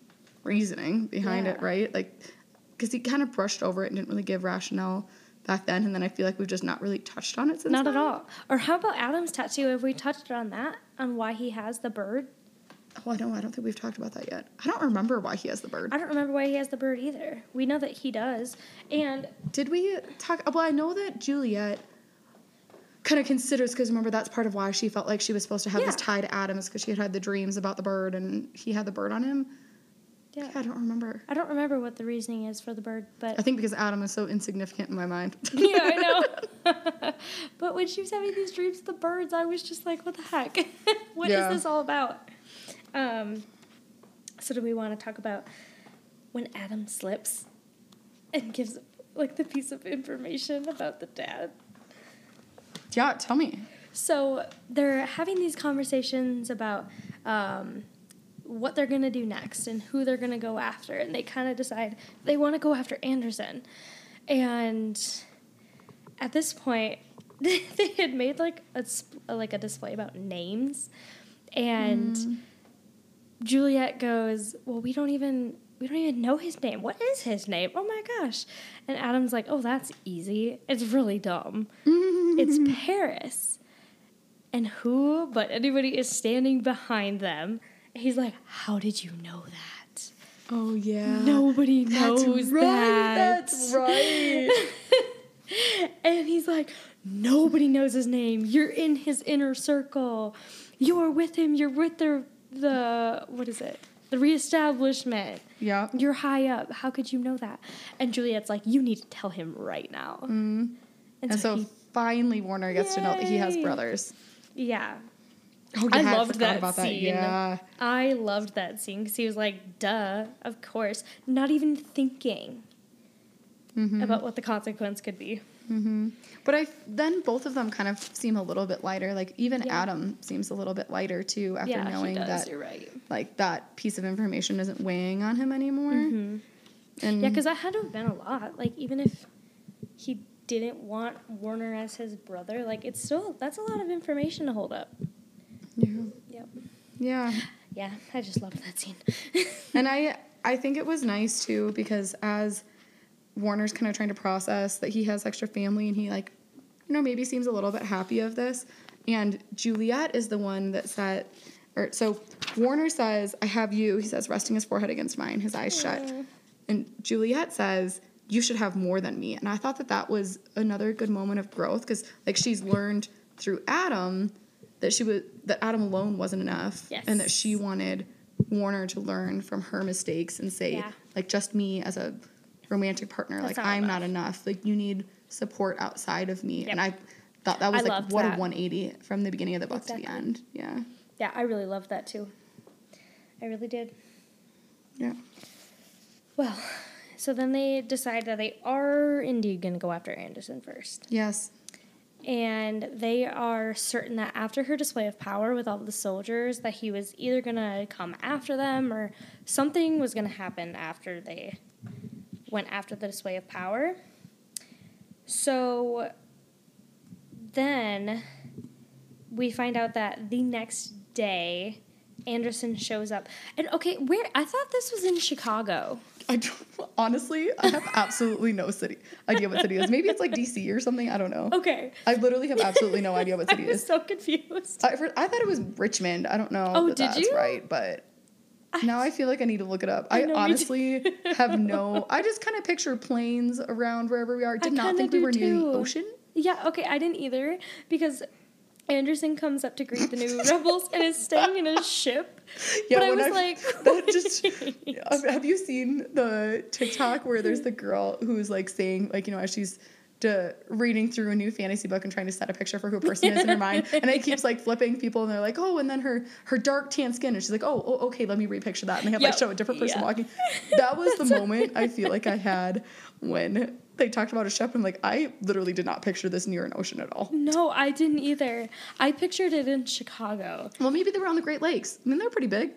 reasoning behind it, right? Like, because he kind of brushed over it and didn't really give rationale back then, and then I feel like we've just not really touched on it since. Then. Not at all. Or how about Adam's tattoo? Have we touched on that? On why he has the bird? Oh, I don't. I don't think we've talked about that yet. I don't remember why he has the bird. I don't remember why he has the bird either. We know that he does. And Did we talk? Well, I know that Juliette kind of considers because remember that's part of why she felt like she was supposed to have this tie to Adam is because she had had the dreams about the bird and he had the bird on him. yeah, Yeah, I don't remember. I don't remember what the reasoning is for the bird, but I think because Adam is so insignificant in my mind. yeah, I know. but when she was having these dreams of the birds, I was just like, what the heck? What is Yeah. this all about? Um, So do we want to talk about when Adam slips and gives like the piece of information about the dad? Yeah, tell me. So they're having these conversations about um, what they're gonna do next and who they're gonna go after, and they kind of decide they want to go after Anderson. And at this point, they had made like a like a display about names, and Juliette goes, "Well, we don't even." We don't even know his name. What is his name? Oh my gosh. And Adam's like, oh, that's easy. It's really dumb. it's Paris. And who but anybody is standing behind them. And he's like, How did you know that? Oh yeah. Nobody knows That's right. that. That's right. and he's like, Nobody knows his name. You're in his inner circle. You're with him. You're with the the what is it? The reestablishment. yeah. You're high up. How could you know that? And Juliette's like, You need to tell him right now. Mm. And, And so he, finally Warner gets to know that he has brothers. yeah. Oh, I loved forgot that scene. Yeah. I loved that scene because he was like, duh, of course. Not even thinking Mm-hmm. about what the consequence could be. Hmm But I then both of them kind of seem a little bit lighter. Like even Yeah. Adam seems a little bit lighter too after yeah, knowing does. that You're right. like that piece of information isn't weighing on him anymore. And Yeah, because that had to have been a lot. Like, even if he didn't want Warner as his brother, like, it's still, that's a lot of information to hold up. yeah, Yep. yeah. Yeah, I just loved that scene. and I I think it was nice too because as Warner's kind of trying to process that he has extra family and he like you know maybe seems a little bit happy of this. And Juliette is the one that said or so Warner says I have you. He says resting his forehead against mine his eyes shut. And Juliette says you should have more than me. And I thought that that was another good moment of growth cuz like she's learned through Adam that she was that Adam alone wasn't enough Yes. and that she wanted Warner to learn from her mistakes and say, Yeah. like, just me as a romantic partner, That's like, I'm enough. not enough. Like, you need support outside of me. Yep. And I thought that was I like, what that. a 180 from the beginning of the book to the end. Yeah. yeah, I really loved that too. I really did. Yeah. Well, so then they decide that they are indeed going to go after Anderson first. Yes. and they are certain that after her display of power with all the soldiers that he was either going to come after them or something was going to happen after they went after the display of power so then we find out that the next day anderson shows up and okay where i thought this was in chicago I don't, honestly, I have absolutely no city idea what city it is. Maybe it's like DC or something. I don't know. okay I literally have absolutely no idea what city it is. so confused I, I thought it was Richmond. I don't know. Oh, did that's you? right, but now I feel like I need to look it up. I I, honestly have no. I just kind of picture planes around wherever we are. Did not kinda think we were near the too. ocean. Yeah, okay, I didn't either because Anderson comes up to greet the new rebels and is staying in a ship. Yeah, but I was I- like, that just- have you seen the TikTok where there's the girl who's like saying like you know as she's to reading through a new fantasy book and trying to set a picture for who a person is in her mind, and it keeps like flipping people, and they're like, oh, and then her her dark tan skin, and she's like, oh, oh okay, let me repicture that, and they have like show a different person Yeah. walking. That was the moment I feel like I had when they talked about a ship. I'm like, I literally did not picture this near an ocean at all. no, I didn't either. I pictured it in Chicago. Well, maybe they were on the Great Lakes. I mean, they're pretty big.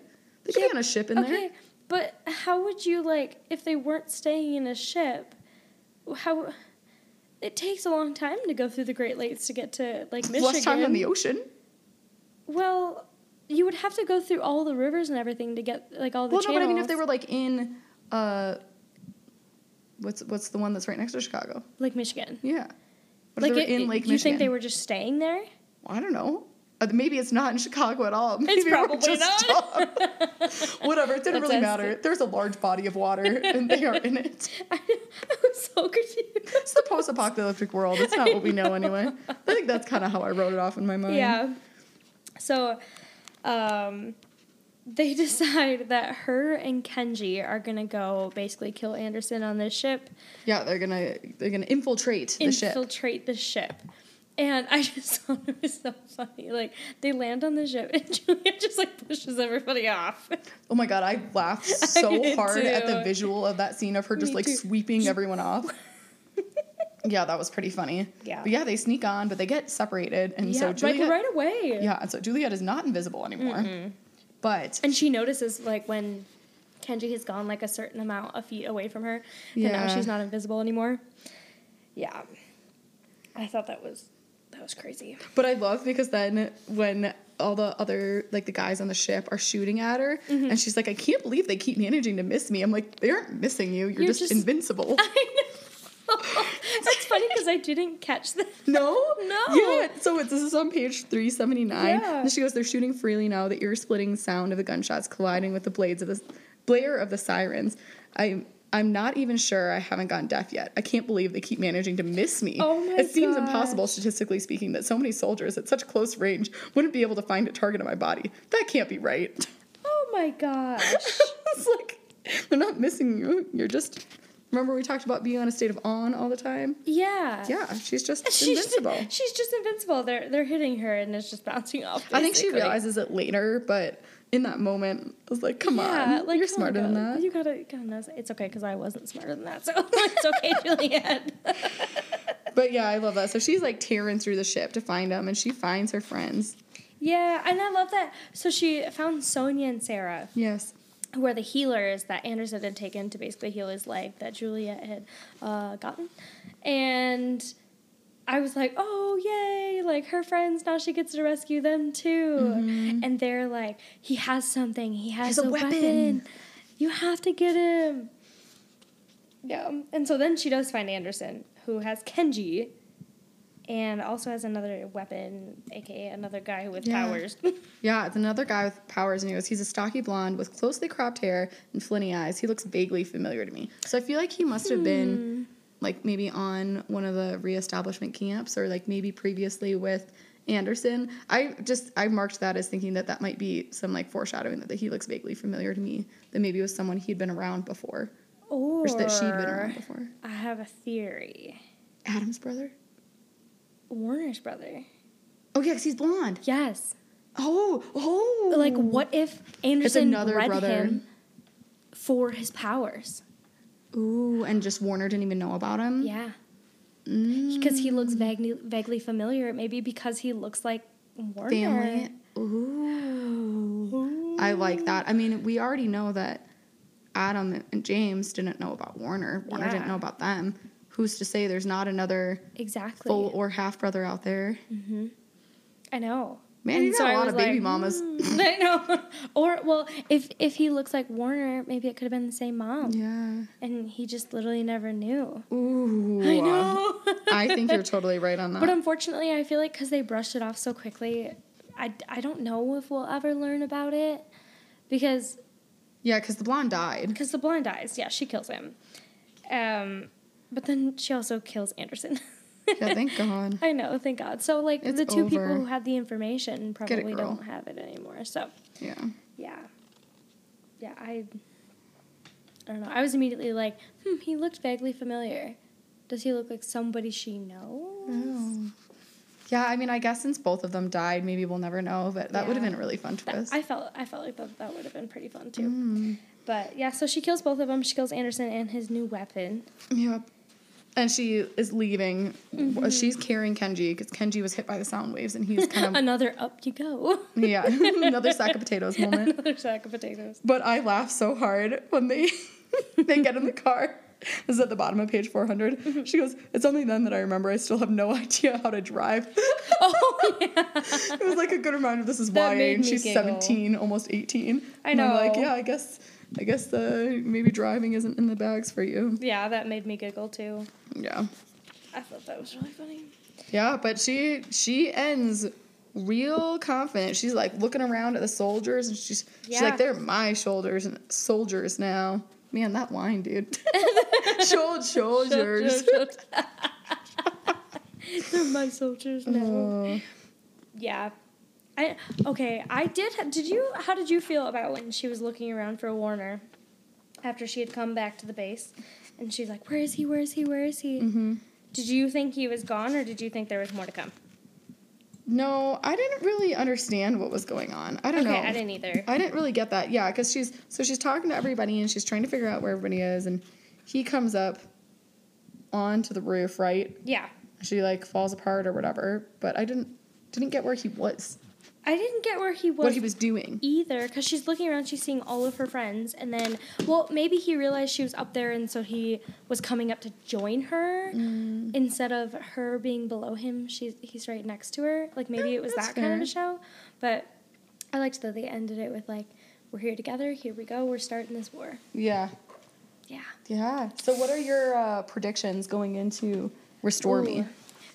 They could Yeah, be on a ship in okay, there. but how would you like if they weren't staying in a ship? How it takes a long time to go through the Great Lakes to get to like Michigan. Less time on the ocean. Well, you would have to go through all the rivers and everything to get like all the Well, no, but I mean, if they were like in, uh, what's what's the one that's right next to Chicago? Lake Michigan. Yeah. What like if they were it- in Lake you Michigan? You think they were just staying there? I don't know. Uh, maybe it's not in Chicago at all. Maybe It's we're probably just not. Whatever. It didn't That's really matter. There's a large body of water, and they are in it. I, I was so confused. It's the post-apocalyptic world. It's not what we know anyway. I think that's kind of how I wrote it off in my mind. Yeah. So, um, they decide that her and Kenji are gonna go basically kill Anderson on this ship, Yeah. They're gonna they're gonna infiltrate the ship. infiltrate the ship, And I just thought it was so funny. Like they land on the ship and Julia just like pushes everybody off. Oh my god, I laughed so did hard at the visual of that scene of her just Me like too. sweeping everyone off. yeah, that was pretty funny. Yeah. But yeah, they sneak on, but they get separated, and yeah, so like Juliette. right away. Yeah, and so Juliette is not invisible anymore. But And she notices like when Kenji has gone like a certain amount of feet away from her, and now she's not invisible anymore. Yeah, I thought that was that was crazy. But I love because then when all the other like the guys on the ship are shooting at her Mm-hmm. and she's like, I can't believe they keep managing to miss me. I'm like, they aren't missing you. You're, You're just, just- invincible. I know. That's funny because I didn't catch that. no? No. Yeah. So it's, this is on page 379. Yeah. And she goes, They're shooting freely now, the ear splitting sound of the gunshots colliding with the blades of the blare of the sirens. I I'm not even sure I haven't gone deaf yet. I can't believe they keep managing to miss me. Oh my It seems gosh. impossible statistically speaking that so many soldiers at such close range wouldn't be able to find a target on my body. That can't be right. Oh my gosh. it's like they're not missing you. You're just remember we talked about being on a state of on all the time? Yeah. Yeah, she's just She's invincible. she's just invincible. They're they're hitting her and it's just bouncing off. I think she realizes it later, but in that moment, I was like, "Come Yeah, on, like you're smarter than that." You gotta, you gotta know. It's okay because I wasn't smarter than that, so it's okay, Juliette. But yeah, I love that. So she's like tearing through the ship to find them, and she finds her friends. yeah, and I love that. So she found Sonya and Sara, Yes. who are the healers that Anderson had taken to basically heal his leg that Juliette had uh, gotten, and. I was like, oh, yay, like her friends, now she gets to rescue them too. Mm-hmm. And they're like, he has something, he has, a a, weapon. weapon. You have to get him. Yeah. And so then she does find Anderson, who has Kenji and also has another weapon, aka another guy with Yeah. powers. Yeah, it's another guy with powers, and he goes, he's a stocky blonde with closely cropped hair and flinty eyes. He looks vaguely familiar to me. So I feel like he must have been hmm. Like maybe on one of the reestablishment camps or like maybe previously with Anderson. I just I marked that as thinking that that might be some like foreshadowing that, that he looks vaguely familiar to me. That maybe it was someone he'd been around before or or that she'd been around before. I have a theory. Adam's brother. Warner's brother. Oh yeah, 'cause he's blonde. Yes. Oh oh. Like, what if Anderson another bred brother. him for his powers? Ooh, and just Warner didn't even know about him. Yeah. Mm. Because he looks vaguely, vaguely familiar. Maybe because he looks like Warner. family. Ooh. I like that. I mean, we already know that Adam and James didn't know about Warner. Warner didn't know about them. Who's to say there's not another Exactly. full or half brother out there? I know. Man, you got a lot of baby like, mamas. "Hmm." I know. or well, if if he looks like Warner, maybe it could have been the same mom, Yeah. and he just literally never knew. Ooh. I know. I think you're totally right on that. But unfortunately, I feel like because they brushed it off so quickly, I, I don't know if we'll ever learn about it because yeah, because the blonde died. because the blonde dies. Yeah, she kills him. Um, but then she also kills Anderson. Yeah, thank God. I know, thank God. So like It's the two people who had the information probably don't have it anymore. So Yeah. yeah, yeah, I. I don't know. I was immediately like, hmm, he looked vaguely familiar. Does he look like somebody she knows? Oh. Yeah, I mean, I guess since both of them died, maybe we'll never know. But that would have been a really fun That- twist. I felt I felt like that, that would have been pretty fun too. Mm. But yeah, so she kills both of them. She kills Anderson and his new weapon. Yep. And she is leaving. Mm-hmm. She's carrying Kenji because Kenji was hit by the sound waves, and he's kind of Another up you go. yeah, another sack of potatoes moment. Another sack of potatoes. But I laugh so hard when they they get in the car. This is at the bottom of page 400. Mm-hmm. She goes, It's only then that I remember I still have no idea how to drive. Oh yeah. it was like a good reminder this is That YA and she's giggle. 17, almost 18. I And I'm like, yeah, I guess, I guess uh, maybe driving isn't in the bags for you. Yeah, that made me giggle too. Yeah. I thought that was really funny. Yeah, but she she ends real confident. She's like looking around at the soldiers and she's she's like, they're my shoulders and soldiers now. Man, that line, dude. Shoulder soldiers. They're my soldiers now. Oh. Yeah. I okay, I did did you how did you feel about when she was looking around for Warner after she had come back to the base and she's like, Where is he? Where is he? Where is he? Mhm. Did you think he was gone or did you think there was more to come? No, I didn't really understand what was going on. I don't know. Okay, know. I didn't either. I didn't really get that. Yeah, because she's so she's talking to everybody and she's trying to figure out where everybody is, and he comes up onto the roof, right? Yeah. She like falls apart or whatever. But I didn't didn't get where he was, I didn't get where he was what he was doing. either because she's looking around, she's seeing all of her friends, and then, well, maybe he realized she was up there, and so he was coming up to join her Mm. instead of her being below him. She's he's right next to her. Like maybe Yeah, it was that's that kind of a show, but I liked that they ended it with like, "We're here together. Here we go. We're starting this war." Yeah, Yeah. yeah. So what are your uh, predictions going into Restore Me?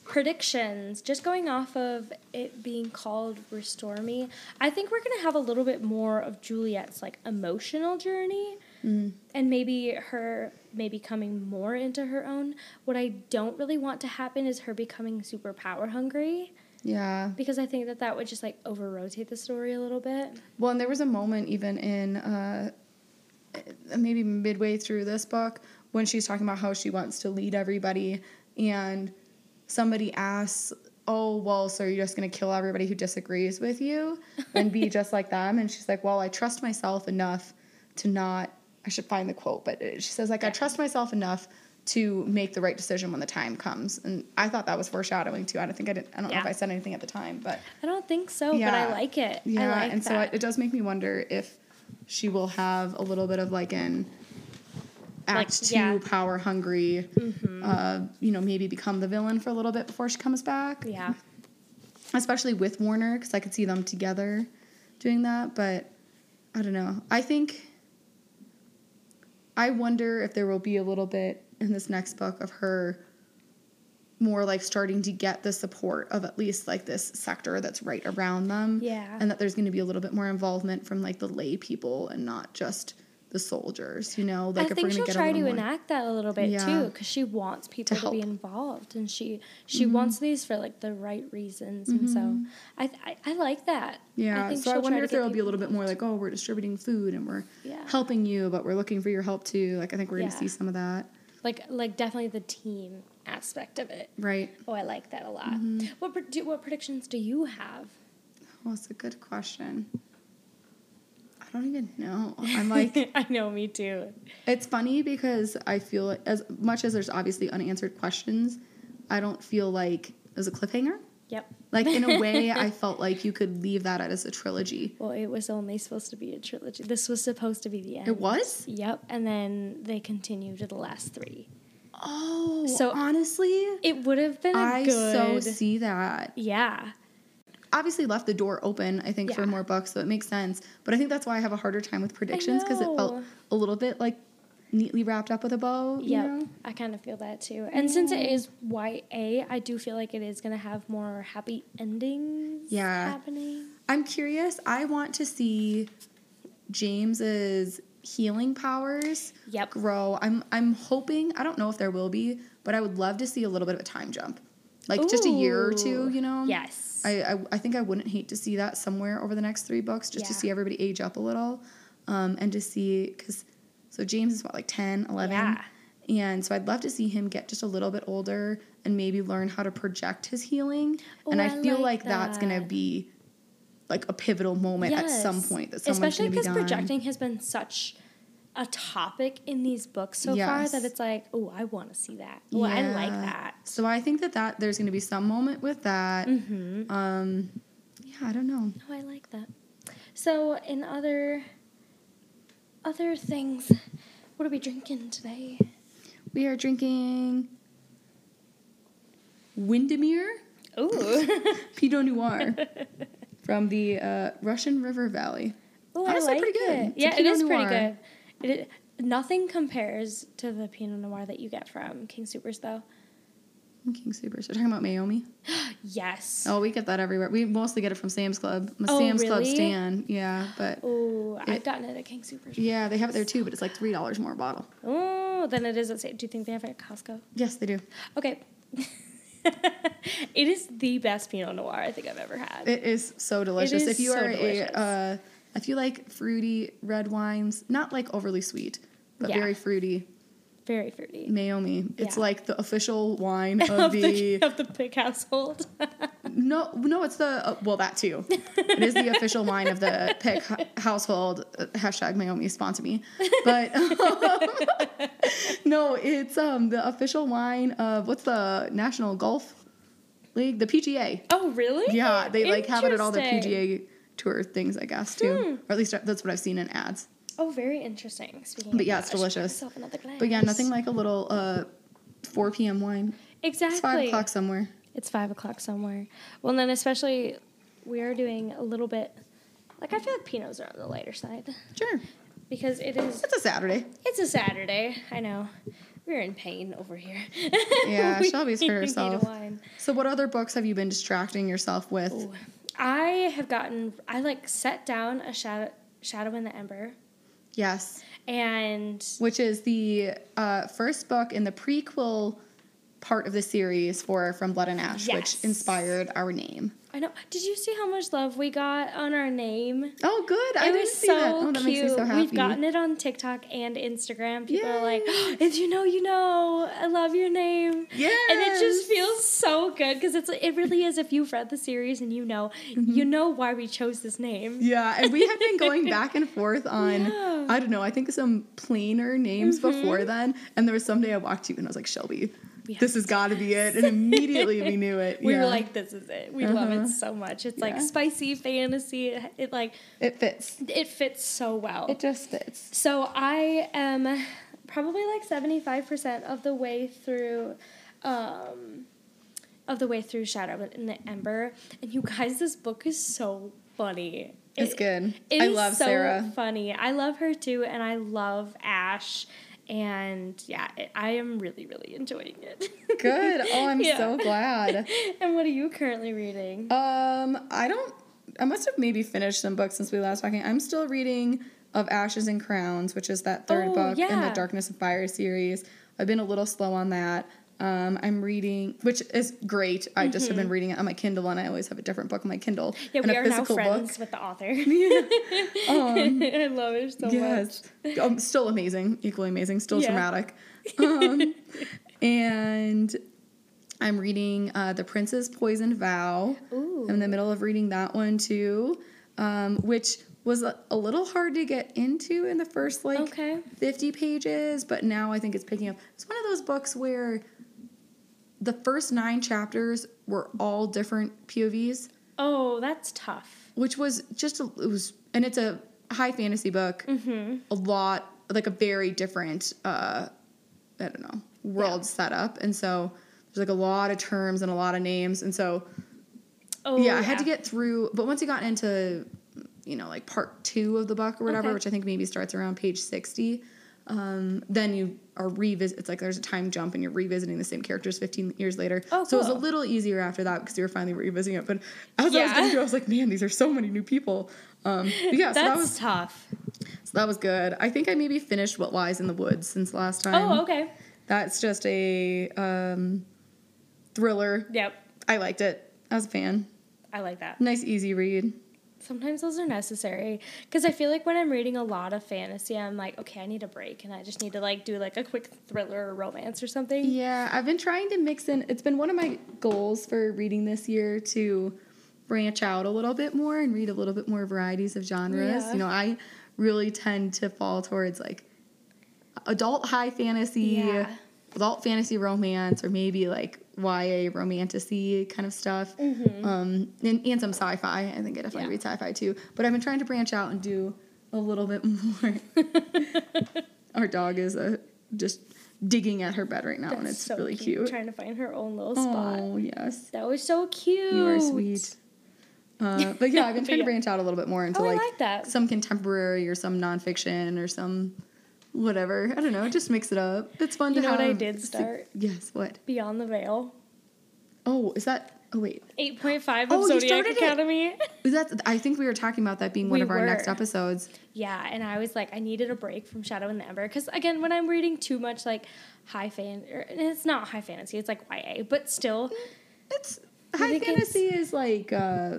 Predictions. Just going off of it being called Restore Me, I think we're gonna have a little bit more of Juliette's like emotional journey, Mm. and maybe her maybe coming more into her own. What I don't really want to happen is her becoming super power hungry Yeah. because I think that that would just like over rotate the story a little bit. Well, and there was a moment even in uh, maybe midway through this book when she's talking about how she wants to lead everybody, and somebody asks, "Oh, well, so you're just gonna kill everybody who disagrees with you and be just like them?" And she's like, "Well, I trust myself enough to not." I should find the quote, but she says like, "I trust myself enough." To make the right decision when the time comes, and I thought that was foreshadowing too. I don't think I did. I don't know if I said anything at the time, but I don't think so, but I like it. yeah, I like and so it, it does make me wonder if she will have a little bit of like an act two yeah. Mm-hmm. power hungry, uh, you know, maybe become the villain for a little bit before she comes back. yeah. Especially with Warner, because I could see them together doing that. But I don't know. I think I wonder if there will be a little bit in this next book of her more like starting to get the support of at least like this sector that's right around them. Yeah. And that there's going to be a little bit more involvement from like the lay people and not just the soldiers, you know? Like I think she'll try to enact that a little bit Yeah. too, because she wants people to, be involved, and she she Mm-hmm. wants these for like the right reasons, and so I, I I like that. Yeah, think so I wonder to if there will be a little bit more like, oh, we're distributing food and we're Yeah. helping you, but we're looking for your help too. Like, I think we're going to see some of that, like like definitely the team aspect of it. right? Oh, I like that a lot. Mm-hmm. What do, what predictions do you have? Well, it's a good question. I don't even know. I'm like, I know, me too. it's funny because I feel as much as there's obviously unanswered questions, I don't feel like there's a cliffhanger. Yep. Like in a way, I felt like you could leave that as a trilogy. Well, it was only supposed to be a trilogy. This was supposed to be the end. It was. Yep, and then they continued to the last three. Oh, So- honestly, It would have been a I good. so see that. yeah. Obviously, left the door open. I think for more books, so it makes sense. But I think that's why I have a harder time with predictions because it felt a little bit like neatly wrapped up with a bow. You know? I kind of feel that too. And since it is YA, I do feel like it is going to have more happy endings Yeah. happening. I'm curious. I want to see James's healing powers Yep. grow. I'm I'm hoping. I don't know if there will be, but I would love to see a little bit of a time jump, like just a year or two. You know. Yes. I, I I think I wouldn't hate to see that somewhere over the next three books, just to see everybody age up a little, um, and to see because so James is what like 10, 11. Yeah. And so I'd love to see him get just a little bit older and maybe learn how to project his healing. and Oh, I I feel like like that's gonna be like a pivotal moment at some point that someone's Especially because projecting has been such a topic in these books so far that it's like, oh, I want to see that. Oh, I like that. So I think that that there's gonna be some moment with that. Mm-hmm. Um, yeah, I don't know. Oh, I like that. So, in other other things, what are we drinking today? We are drinking Windermere Ooh. Pinot Noir from the uh, Russian River Valley. Oh, I Honestly, like pretty good. it. Yeah, it is pretty good. It, nothing compares to the Pinot Noir that you get from King Supers, though. King Supers. We're talking about Meiomi. Yes. Oh, we get that everywhere. We mostly get it from Sam's Club. A Oh, Sam's Club really? stand. Yeah, but Oh, I've gotten it at King Supers. yeah, they have it there too, but it's like three dollars more a bottle. Oh, then it is at. Sa- Do you think they have it at Costco? Yes, they do. Okay. it is the best Pinot Noir I think I've ever had. It is so delicious. is if you so are delicious. a uh, if you like fruity red wines, not like overly sweet, but Yeah. very fruity, Very fruity. Meiomi. It's like the official wine of, of the, the, of the pig household. no, no, it's the uh, well that too. it is the official wine of the Pick household. Uh, hashtag Naomi sponsor me, but um, no, it's um the official wine of what's the National Golf League, the PGA. Oh, really? Yeah, they like have it at all the PGA tour things, I guess too, or at least that's what I've seen in ads. Oh, very interesting. Speaking But of yeah, that, it's I should pour delicious. myself another glass. But yeah, nothing like a little uh 4 p.m. wine. Exactly. It's five o'clock somewhere. It's five o'clock somewhere. Well, and then especially we are doing a little bit. Like I feel like Pinots are on the lighter side Sure, because it is. it's a Saturday. It's a Saturday. I know. We're in pain over here. Yeah, Shelby's for herself. So, what other books have you been distracting yourself with? Ooh. I have gotten. I like set down a shadow. Shadow in the Ember, Yes, and which is the uh, first book in the prequel part of the series for From Blood and Ash, Yes. which inspired our name. I know. Did you see how much love we got on our name? Oh, good! I it didn't was so that. Oh, that cute. makes me so happy. We've gotten it on TikTok and Instagram. People are like, Yes. "If you know, you know. I love your name." Yeah. And it just feels so good because it's it really is. If you've read the series and you know, Mm-hmm. you know why we chose this name. Yeah, and we have been going back and forth on Yeah. Mm-hmm. I don't know, I think some plainer names before then. And there was some day I walked to you and I was like, Shelby, this has got to be it. And immediately we knew it. We yeah. were like, "This is it. We love Uh-huh. it so much. It's like spicy fantasy. It, it like it fits. it fits so well." It just fits. So I am probably like seventy five percent of the way through, um, of the way through Shadow in the Ember, and you guys, this book is so funny. It's It- good. it I is love so Sarah. Funny. I love her too, and I love Ash. And yeah, it, I am really, really enjoying it. Good. Oh, I'm Yeah. so glad. and what are you currently reading? Um, I don't. I must have maybe finished some books since we last talking. I'm still reading of Ashes and Crowns, which is that third Oh, book in the. Darkness of Fire series. I've been a little slow on that. Um, I'm reading, which is great. I just have been reading it on my Kindle, and I always have a different book on my Kindle. Mm-hmm. yeah, and we a are now physical friends with the author. Um, I love her so yes, much. um, still amazing, equally amazing, still Yeah. dramatic. Um, and I'm reading uh, The Prince's Poison Vow. Ooh. I'm in the middle of reading that one too, um, which was a, a little hard to get into in the first like Okay. 50 pages, but now I think it's picking up. It's one of those books where the first nine chapters were all different POVs, Oh, that's tough. which was just a, it was, and it's a high fantasy book. Mm-hmm. A lot like a very different, uh, I don't know, world Yeah. setup, and so there's like a lot of terms and a lot of names, and so Oh, yeah, I had to get through. But once you got into, you know, like part two of the book or whatever, Okay. which I think maybe starts around page sixty, um, then you are revisit. It's like there's a time jump, and you're revisiting the same characters fifteen years later. Oh, So it was a little easier after that because you were finally revisiting it. But as I was Yeah. going through, I was like, man, these are so many new people. Um, yeah, so that was tough. so that was good. I think I maybe finished What Lies in the Woods since last time. Oh, okay. That's just a um, thriller. Yep. I liked it. I was a fan. I like that. Nice, easy read. Sometimes those are necessary because I feel like when I'm reading a lot of fantasy, I'm like, okay, I need a break and I just need to like do like a quick thriller or romance or something. Yeah, I've been trying to mix in. It's been one of my goals for reading this year to branch out a little bit more and read a little bit more varieties of genres. Yeah. You know, I really tend to fall towards like adult high fantasy, Yeah. adult fantasy romance, or maybe like YA romantasy kind of stuff. Um, and, and some sci-fi. I think I definitely Mm-hmm. Yeah. read sci-fi too. But I've been trying to branch out and do a little bit more. Our dog is uh, just digging at her bed right now, and it's so really cute. Trying to find her own little spot. Oh yes, That was so cute. you are sweet. Uh, but yeah, I've been trying Yeah. to branch out a little bit more into Oh, like, like that. some contemporary or some nonfiction or some whatever. I don't know. Just mix it up. It's fun You to know have. what I did start? Yes. What? Beyond the Veil. Oh, is that? Oh wait. 8.5 of Oh, you Zodiac started it. Academy. Is that? I think we were talking about that being one We of our next episodes. Yeah, and I was like, I needed a break from Shadow and the Ember because again, when I'm reading too much like high fan, and it's not high fantasy, it's like YA, but still, It's high fantasy is like uh,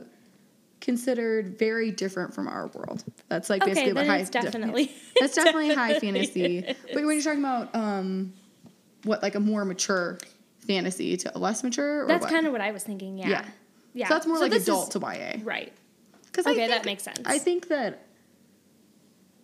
considered very different from our world. That's like Okay, basically what high. definitely- that's definitely high fantasy. But when you're talking about um, what like a more mature fantasy to a less mature, or that's kind of what I was thinking. Yeah. Yeah. Yeah. So that's more So like adult is- to YA. Right. Because Okay, that makes sense. I think that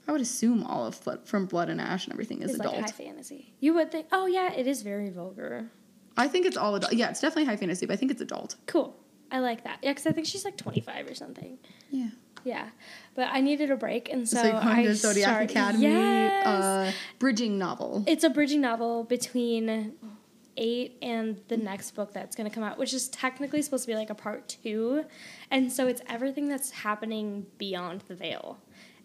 I would assume all of Blood, from Blood and Ash and everything is It's adult. like high fantasy. You would think. Oh yeah, it is very vulgar. I think it's all adult. Yeah, it's definitely high fantasy, but I think it's adult. Cool. I like that. Yeah, because I think she's like 25 or something. Yeah. Yeah, but I needed a break, and so So, I to Zodiac start- Academy, Yes. uh, bridging novel. it's a bridging novel between eight and the next book that's going to come out, which is technically supposed to be like a part two, and so it's everything that's happening beyond the veil,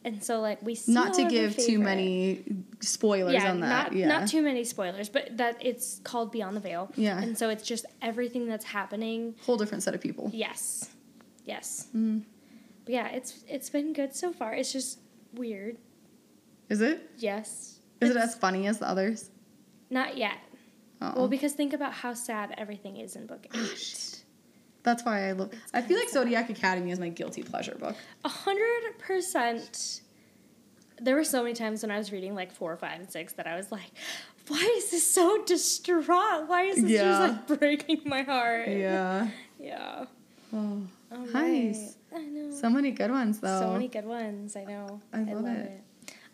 and so like we see Not to all of our give too many spoilers yeah, on that. not yeah. not too many spoilers, but that it's called Beyond the Veil. Yeah. and so it's just everything that's happening. Whole different set of people. Yes, yes. Mm. But yeah, it's it's been good so far. It's just weird. Is it? Yes. Is it as funny as the others? Not yet. Oh. Well, because think about how sad everything is in book eight. That's why I love. I feel like Zodiac Academy is my guilty pleasure book. A hundred percent. There were so many times when I was reading like four, five, and six that I was like, "Why is this so distraught? Why is this Yeah. just like breaking my heart?" Yeah. Yeah. Oh, Nice. I know. so many good ones though. So many good ones. I know. I love it.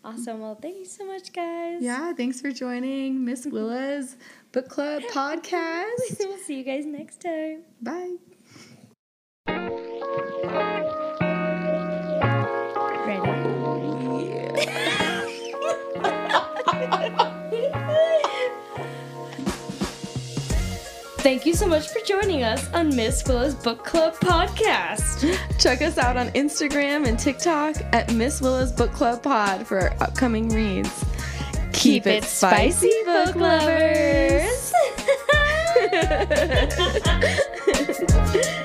Awesome. Well, thank you so much, guys. Yeah, thanks for joining Miss Willa's Book Club podcast. we'll see you guys next time. Bye. Ready? Thank you so much for joining us on Miss Willa's Book Club podcast. Check us out on Instagram and TikTok at Miss Willa's Book Club Pod for our upcoming reads. Keep it spicy, book lovers.